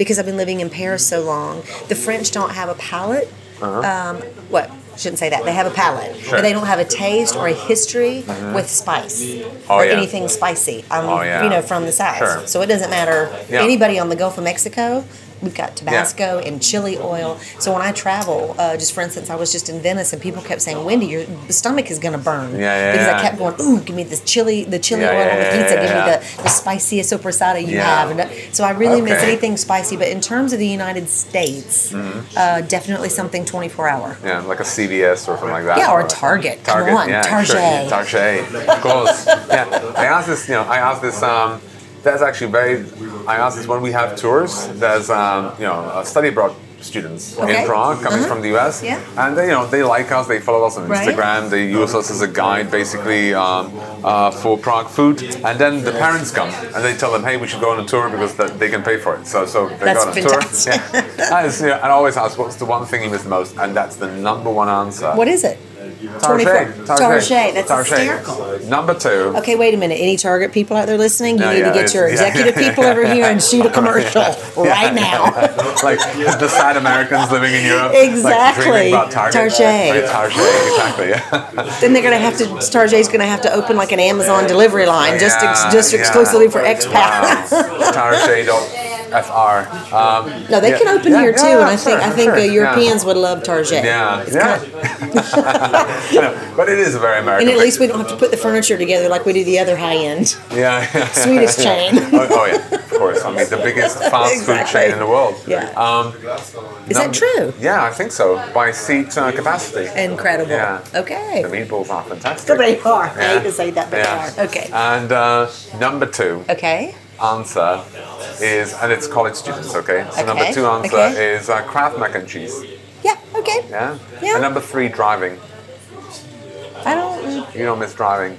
Speaker 3: because i've been living in paris so long the french don't have a palate um, what shouldn't say that they have a palate
Speaker 1: Uh-huh. Sure.
Speaker 3: but they don't have a taste or a history with spice
Speaker 1: Oh,
Speaker 3: or
Speaker 1: yeah.
Speaker 3: anything spicy um,
Speaker 1: Oh, yeah.
Speaker 3: you know from the south
Speaker 1: Sure.
Speaker 3: so it doesn't matter
Speaker 1: Yeah.
Speaker 3: anybody on the gulf of mexico We've got Tabasco and chili oil. So when I travel, uh, just for instance, I was just in Venice and people kept saying, "Wendy, your stomach is going to burn."
Speaker 1: Yeah, yeah,
Speaker 3: Because I kept going, "Ooh, give me this chili, the chili
Speaker 1: Yeah,
Speaker 3: oil
Speaker 1: yeah,
Speaker 3: on the pizza.
Speaker 1: yeah,
Speaker 3: give
Speaker 1: yeah.
Speaker 3: me the, the spiciest soppressata you
Speaker 1: Yeah.
Speaker 3: have." And so I really miss anything spicy. But in terms of the United States,
Speaker 1: Mm-hmm.
Speaker 3: uh, definitely something 24 hour.
Speaker 1: Yeah, like a CVS or something like that.
Speaker 3: Yeah, or
Speaker 1: like-
Speaker 3: Target. Come
Speaker 1: Target,
Speaker 3: on,
Speaker 1: yeah,
Speaker 3: Target.
Speaker 1: Sure. Target, of course. yeah, I asked this. You know, I asked this. Um, that's actually very. I asked this when we have tours. There's, um, you know, uh, study abroad students
Speaker 3: Okay.
Speaker 1: in Prague coming
Speaker 3: Uh-huh.
Speaker 1: from the US,
Speaker 3: Yeah.
Speaker 1: and they, you know, they like us. They follow us on
Speaker 3: Right.
Speaker 1: Instagram. They use us as a guide, basically, um, uh, for Prague food. And then the parents come and they tell them, "Hey, we should go on a tour because that they can pay for it." So, so they
Speaker 3: That's
Speaker 1: go on a
Speaker 3: fantastic.
Speaker 1: tour. Yeah. And, you know, and I always ask, "What's the one thing you miss the most?" And that's the number one answer.
Speaker 3: What is it?
Speaker 1: Target.
Speaker 3: Target. That's hysterical.
Speaker 1: Number two.
Speaker 3: Okay, wait a minute. Any Target people out there listening? You
Speaker 1: Yeah,
Speaker 3: need
Speaker 1: yeah,
Speaker 3: to get your executive
Speaker 1: yeah,
Speaker 3: people over here and shoot a commercial right now.
Speaker 1: like the sad Americans living in Europe.
Speaker 3: Exactly.
Speaker 1: Like dreaming about Target.
Speaker 3: Target.
Speaker 1: Right, Target, exactly, yeah.
Speaker 3: Then they're gonna have to. Target's gonna have to open like an Amazon delivery line just ex,
Speaker 1: Yeah,
Speaker 3: just
Speaker 1: yeah.
Speaker 3: exclusively for expats.
Speaker 1: Wow. Target.fr. Um,
Speaker 3: No, they
Speaker 1: yeah,
Speaker 3: can open
Speaker 1: yeah,
Speaker 3: here too,
Speaker 1: yeah,
Speaker 3: and I think I think
Speaker 1: sure,
Speaker 3: uh,
Speaker 1: yeah.
Speaker 3: Europeans would love Target.
Speaker 1: Yeah,
Speaker 3: It's
Speaker 1: yeah.
Speaker 3: kind
Speaker 1: No, but it is a very American.
Speaker 3: and at least we don't have to put the furniture together like we do the other high end
Speaker 1: Yeah, yeah.
Speaker 3: Swedish chain.
Speaker 1: oh, oh yeah, of course. I mean, the biggest fast food chain in the world.
Speaker 3: Yeah.
Speaker 1: Um,
Speaker 3: Is that true?
Speaker 1: Yeah, I think so. By seat uh, capacity.
Speaker 3: Incredible.
Speaker 1: Yeah.
Speaker 3: Okay.
Speaker 1: The meatballs are fantastic.
Speaker 3: So they are. I
Speaker 1: Yeah.
Speaker 3: hate to say that, but
Speaker 1: Yeah.
Speaker 3: they are. Okay.
Speaker 1: And uh, number two
Speaker 3: Okay.
Speaker 1: Answer is, and it's college students, okay? So number two answer
Speaker 3: okay.
Speaker 1: is uh, Kraft mac and cheese.
Speaker 3: Yeah. Okay.
Speaker 1: Yeah?
Speaker 3: Yeah.
Speaker 1: And number three, driving.
Speaker 3: I don't.
Speaker 1: You don't miss driving.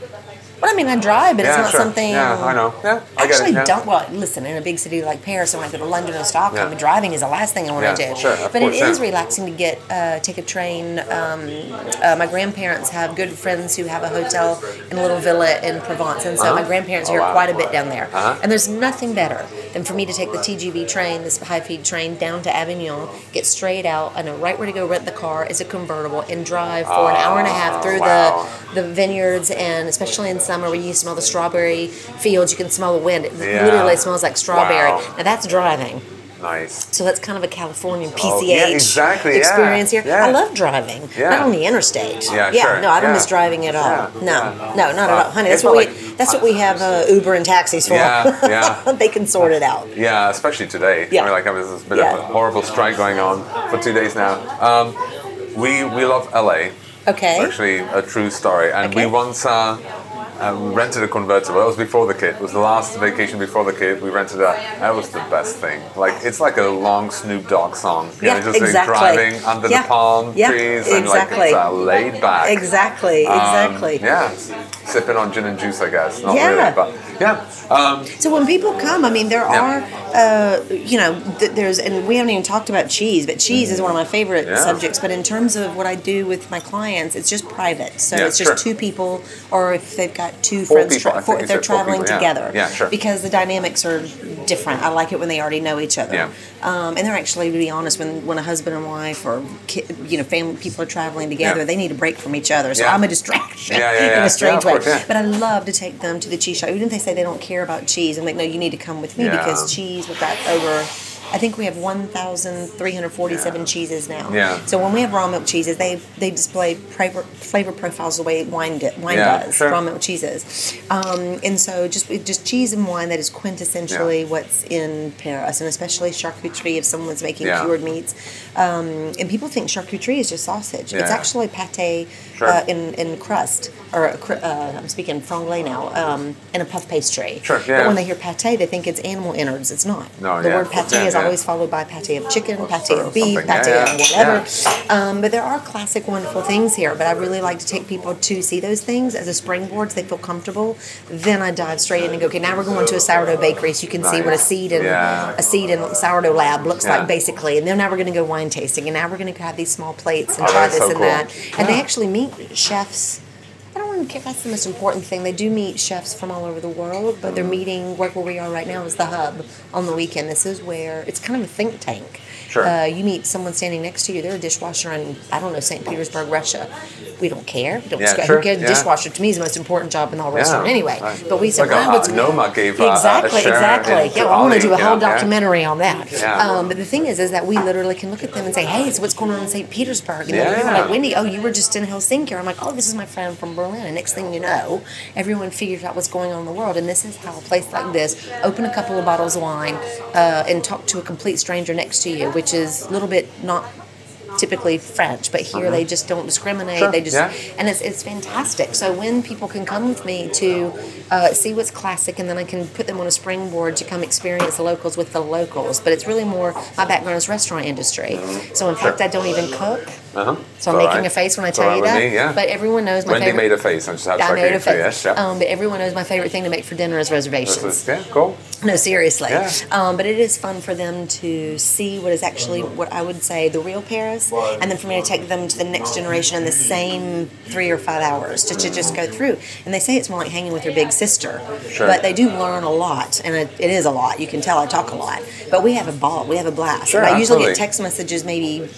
Speaker 3: Well, I mean, I drive, but
Speaker 1: yeah,
Speaker 3: it's not
Speaker 1: sure.
Speaker 3: something.
Speaker 1: Yeah, I know. Yeah, I get
Speaker 3: Actually,
Speaker 1: it. Yeah.
Speaker 3: don't. Well, listen, in a big city like Paris, when I go to London or Stockholm,
Speaker 1: Yeah.
Speaker 3: driving is the last thing I want to do.
Speaker 1: sure, of
Speaker 3: but
Speaker 1: course,
Speaker 3: it is relaxing to get uh, take a train. Um, uh, my grandparents have good friends who have a hotel in a little villa in Provence, and so
Speaker 1: Uh-huh.
Speaker 3: my grandparents
Speaker 1: Oh,
Speaker 3: are here
Speaker 1: wow.
Speaker 3: quite a bit down there.
Speaker 1: Uh-huh.
Speaker 3: And there's nothing better than for me to take the TGV train, this high speed train, down to Avignon, get straight out. I know right where to go rent the car. It's a convertible and drive for an hour and a half through
Speaker 1: Oh, wow.
Speaker 3: the the vineyards, and especially in summer where you smell the strawberry fields, you can smell the wind. It
Speaker 1: Yeah.
Speaker 3: literally smells like strawberry.
Speaker 1: Wow.
Speaker 3: Now that's driving.
Speaker 1: Nice.
Speaker 3: So that's kind of a Californian PCH
Speaker 1: Oh, yeah, exactly, yeah,
Speaker 3: experience here.
Speaker 1: yeah.
Speaker 3: I love driving,
Speaker 1: Yeah.
Speaker 3: not on the interstate.
Speaker 1: Yeah, sure,
Speaker 3: no, I don't
Speaker 1: yeah.
Speaker 3: miss driving at all.
Speaker 1: Yeah,
Speaker 3: no,
Speaker 1: yeah.
Speaker 3: no, not at
Speaker 1: Uh,
Speaker 3: all, honey. That's what we.
Speaker 1: Like,
Speaker 3: that's what we have uh, Uber and taxis for.
Speaker 1: Yeah, yeah.
Speaker 3: they can sort it out.
Speaker 1: Yeah, especially today.
Speaker 3: Yeah.
Speaker 1: I mean, like, I mean, there's been
Speaker 3: Yeah.
Speaker 1: a horrible strike going on for two days now. Um, we we love LA.
Speaker 3: Okay.
Speaker 1: It's actually a true story. And we
Speaker 3: Okay.
Speaker 1: once uh, um, rented a convertible. It was before the kid. It was the last vacation before the kid. We rented a. That was the best thing. Like it's like a long Snoop Dogg song. You
Speaker 3: Yeah,
Speaker 1: know, just like
Speaker 3: exactly.
Speaker 1: driving under
Speaker 3: Yeah,
Speaker 1: the palm
Speaker 3: yeah,
Speaker 1: trees and
Speaker 3: exactly.
Speaker 1: like it's uh, laid back.
Speaker 3: Exactly.
Speaker 1: Um,
Speaker 3: Exactly.
Speaker 1: yeah, sipping on gin and juice, I guess. Not
Speaker 3: Yeah.
Speaker 1: really, but yeah. Um,
Speaker 3: So when people come, I mean, there are, uh, you know, th- there's, and we haven't even talked about cheese, but cheese is one of my favorite subjects. But in terms of what I do with my clients, it's just private. So it's just
Speaker 1: sure.
Speaker 3: two people, or if they've got two
Speaker 1: Four
Speaker 3: friends,
Speaker 1: people,
Speaker 3: tra- four, if they're traveling
Speaker 1: people, yeah.
Speaker 3: together.
Speaker 1: Yeah, sure.
Speaker 3: Because the dynamics are different. I like it when they already know each other.
Speaker 1: Yeah.
Speaker 3: Um, and they're actually, to be honest, when when a husband and wife or ki- you know family people are traveling together,
Speaker 1: Yeah.
Speaker 3: they need a break from each other. So. I'm a distraction in a strange way.
Speaker 1: course.
Speaker 3: But I love to take them to the cheese shop. Even if they say they don't care about cheese, I'm like, no, you need to come with me because cheese, with that over, I think we have 1,347 cheeses now.
Speaker 1: Yeah.
Speaker 3: So when we have raw milk cheeses, they they display flavor, flavor profiles the way wine, di- wine
Speaker 1: Yeah,
Speaker 3: does,
Speaker 1: sure.
Speaker 3: raw milk cheeses. Um, and so just just cheese and wine that is quintessentially
Speaker 1: Yeah.
Speaker 3: what's in Paris, and especially charcuterie if someone's making
Speaker 1: Yeah.
Speaker 3: cured meats. Um, and people think charcuterie is just sausage. It's actually pate
Speaker 1: Sure.
Speaker 3: uh, in, in crust, or uh, I'm speaking franglais now, um, in a puff pastry.
Speaker 1: Sure, Yeah.
Speaker 3: But when they hear pate, they think it's animal innards. It's not.
Speaker 1: No,
Speaker 3: the
Speaker 1: yeah,
Speaker 3: word pate
Speaker 1: yeah,
Speaker 3: is
Speaker 1: yeah.
Speaker 3: Always followed by pate of chicken, pate
Speaker 1: or
Speaker 3: of beef,
Speaker 1: something.
Speaker 3: pate
Speaker 1: Yeah,
Speaker 3: of whatever. Um, but there are classic, wonderful things here. But I really like to take people to see those things as a springboard so they feel comfortable. Then I dive straight in and go, okay, now we're going to a sourdough bakery so you can see what a seed and a seed and sourdough lab looks like basically. And then now we're going to go wine tasting, and now we're going to have these small plates and
Speaker 1: Oh,
Speaker 3: try this
Speaker 1: so
Speaker 3: and
Speaker 1: cool.
Speaker 3: that. And they actually meet chefs. I don't care. That's the most important thing. They do meet chefs from all over the world, but they're meeting where, where we are right now is the hub on the weekend. This is where it's kind of a think tank.
Speaker 1: Sure.
Speaker 3: Uh, you meet someone standing next to you. They're a dishwasher in I don't know St. Petersburg, Russia. We don't care. We don't
Speaker 1: Yeah,
Speaker 3: care.
Speaker 1: sure,
Speaker 3: Who cares?
Speaker 1: yeah.
Speaker 3: Dishwasher to me is the most important job in the whole restaurant anyway.
Speaker 1: right.
Speaker 3: But we said,
Speaker 1: like a-
Speaker 3: what's
Speaker 1: Noma gave, uh,
Speaker 3: exactly, exactly. Yeah, well, I want to do a whole
Speaker 1: yeah.
Speaker 3: documentary on that.
Speaker 1: Yeah.
Speaker 3: Um, but the thing is, is that we literally can look at them and say, "Hey, so what's going on in St. Petersburg?" And then people are
Speaker 1: Yeah.
Speaker 3: like, "Wendy, oh, you were just in Helsinki." I'm like, "Oh, this is my friend from Berlin." And next thing you know, everyone figures out what's going on in the world. And this is how a place like this, open a couple of bottles of wine, uh, and talk to a complete stranger next to you, which is a little bit not typically French, but here they just don't discriminate.
Speaker 1: Sure,
Speaker 3: They just
Speaker 1: yeah.
Speaker 3: and it's, it's fantastic. So when people can come with me to uh, see what's classic, and then I can put them on a springboard to come experience the locals with the locals. But it's really more my background is restaurant industry. So in fact, I don't even cook.
Speaker 1: Uh-huh.
Speaker 3: So I'm making
Speaker 1: right.
Speaker 3: a face when I tell you that.
Speaker 1: me, yeah.
Speaker 3: But everyone knows my
Speaker 1: Wendy
Speaker 3: favorite.
Speaker 1: made a face. I just
Speaker 3: I
Speaker 1: like
Speaker 3: made a face.
Speaker 1: Yes, yeah.
Speaker 3: Um, but everyone knows my favorite thing to make for dinner is reservations.
Speaker 1: is- yeah, cool.
Speaker 3: No, seriously.
Speaker 1: Yeah.
Speaker 3: Um, but it is fun for them to see what is actually what I would say the real Paris, and then for me to take them to the next generation in the same three or five hours to, to just go through. And they say it's more like hanging with your big sister,
Speaker 1: Sure.
Speaker 3: but they do learn a lot, and it, it is a lot. You can tell I talk a lot, but we have a ball, we have a blast.
Speaker 1: Sure,
Speaker 3: I usually
Speaker 1: absolutely.
Speaker 3: get text messages maybe.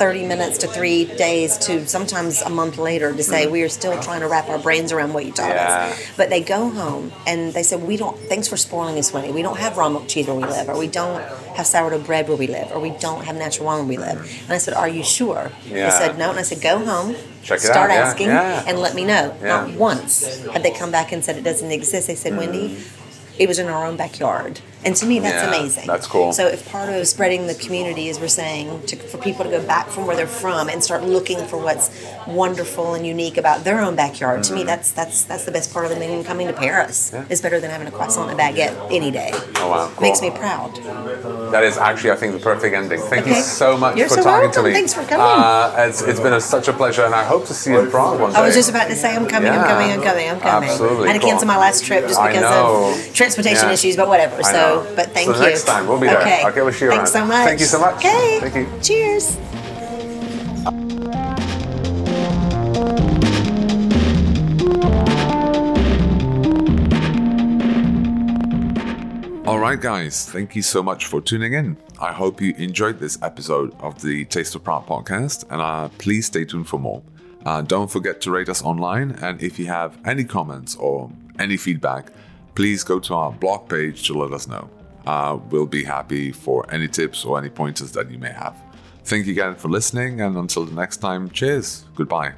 Speaker 3: 30 minutes to three days to sometimes a month later to say mm-hmm. we are still trying to wrap our brains around what you taught
Speaker 1: Yeah.
Speaker 3: us. But they go home and they said, We don't, thanks for spoiling us, Wendy. We don't have raw milk cheese where we live, or we don't have sourdough bread where we live, or we don't have natural wine where we live. Mm-hmm. And I said, Are you sure?
Speaker 1: Yeah.
Speaker 3: They said, No. And I said, Go home,
Speaker 1: Check it
Speaker 3: start
Speaker 1: out, yeah,
Speaker 3: asking,
Speaker 1: yeah.
Speaker 3: and let me know. Not once had they come back and said it doesn't exist. They said, Wendy, mm-hmm. it was in our own backyard. And to me, that's.
Speaker 1: Yeah,
Speaker 3: amazing.
Speaker 1: that's cool.
Speaker 3: So if part of spreading the community, as we're saying, to, for people to go back from where they're from and start looking for what's wonderful and unique about their own backyard, to me, that's that's that's the best part of them even coming to Paris.
Speaker 1: Mm-hmm. Yeah.
Speaker 3: It's better than having a croissant and a baguette any day.
Speaker 1: Oh, wow, cool.
Speaker 3: Makes me proud.
Speaker 1: That is actually, I think, the perfect ending. Thank you so much
Speaker 3: You're
Speaker 1: for
Speaker 3: so
Speaker 1: talking
Speaker 3: welcome.
Speaker 1: to me.
Speaker 3: Thanks for coming.
Speaker 1: Uh, it's, it's been a, such a pleasure, and I hope to see you in Prague one day.
Speaker 3: I was just about to say, I'm coming, I'm coming, I'm coming, I'm coming.
Speaker 1: Absolutely,
Speaker 3: I had to cancel my last trip just because of transportation
Speaker 1: Yeah.
Speaker 3: issues, but whatever.
Speaker 1: I
Speaker 3: So,
Speaker 1: know.
Speaker 3: but thank
Speaker 1: So
Speaker 3: you.
Speaker 1: the next time, we'll be there.
Speaker 3: Okay.
Speaker 1: I'll get with you
Speaker 3: Thanks
Speaker 1: around.
Speaker 3: so much.
Speaker 1: Thank you so much.
Speaker 3: Okay.
Speaker 1: Thank you.
Speaker 3: Cheers.
Speaker 1: Alright, guys, thank you so much for tuning in. I hope you enjoyed this episode of the Taste of Prague podcast, and uh, please stay tuned for more. Uh, don't forget to rate us online, and if you have any comments or any feedback, please go to our blog page to let us know. Uh, we'll be happy for any tips or any pointers that you may have. Thank you again for listening, and until the next time, cheers. Goodbye.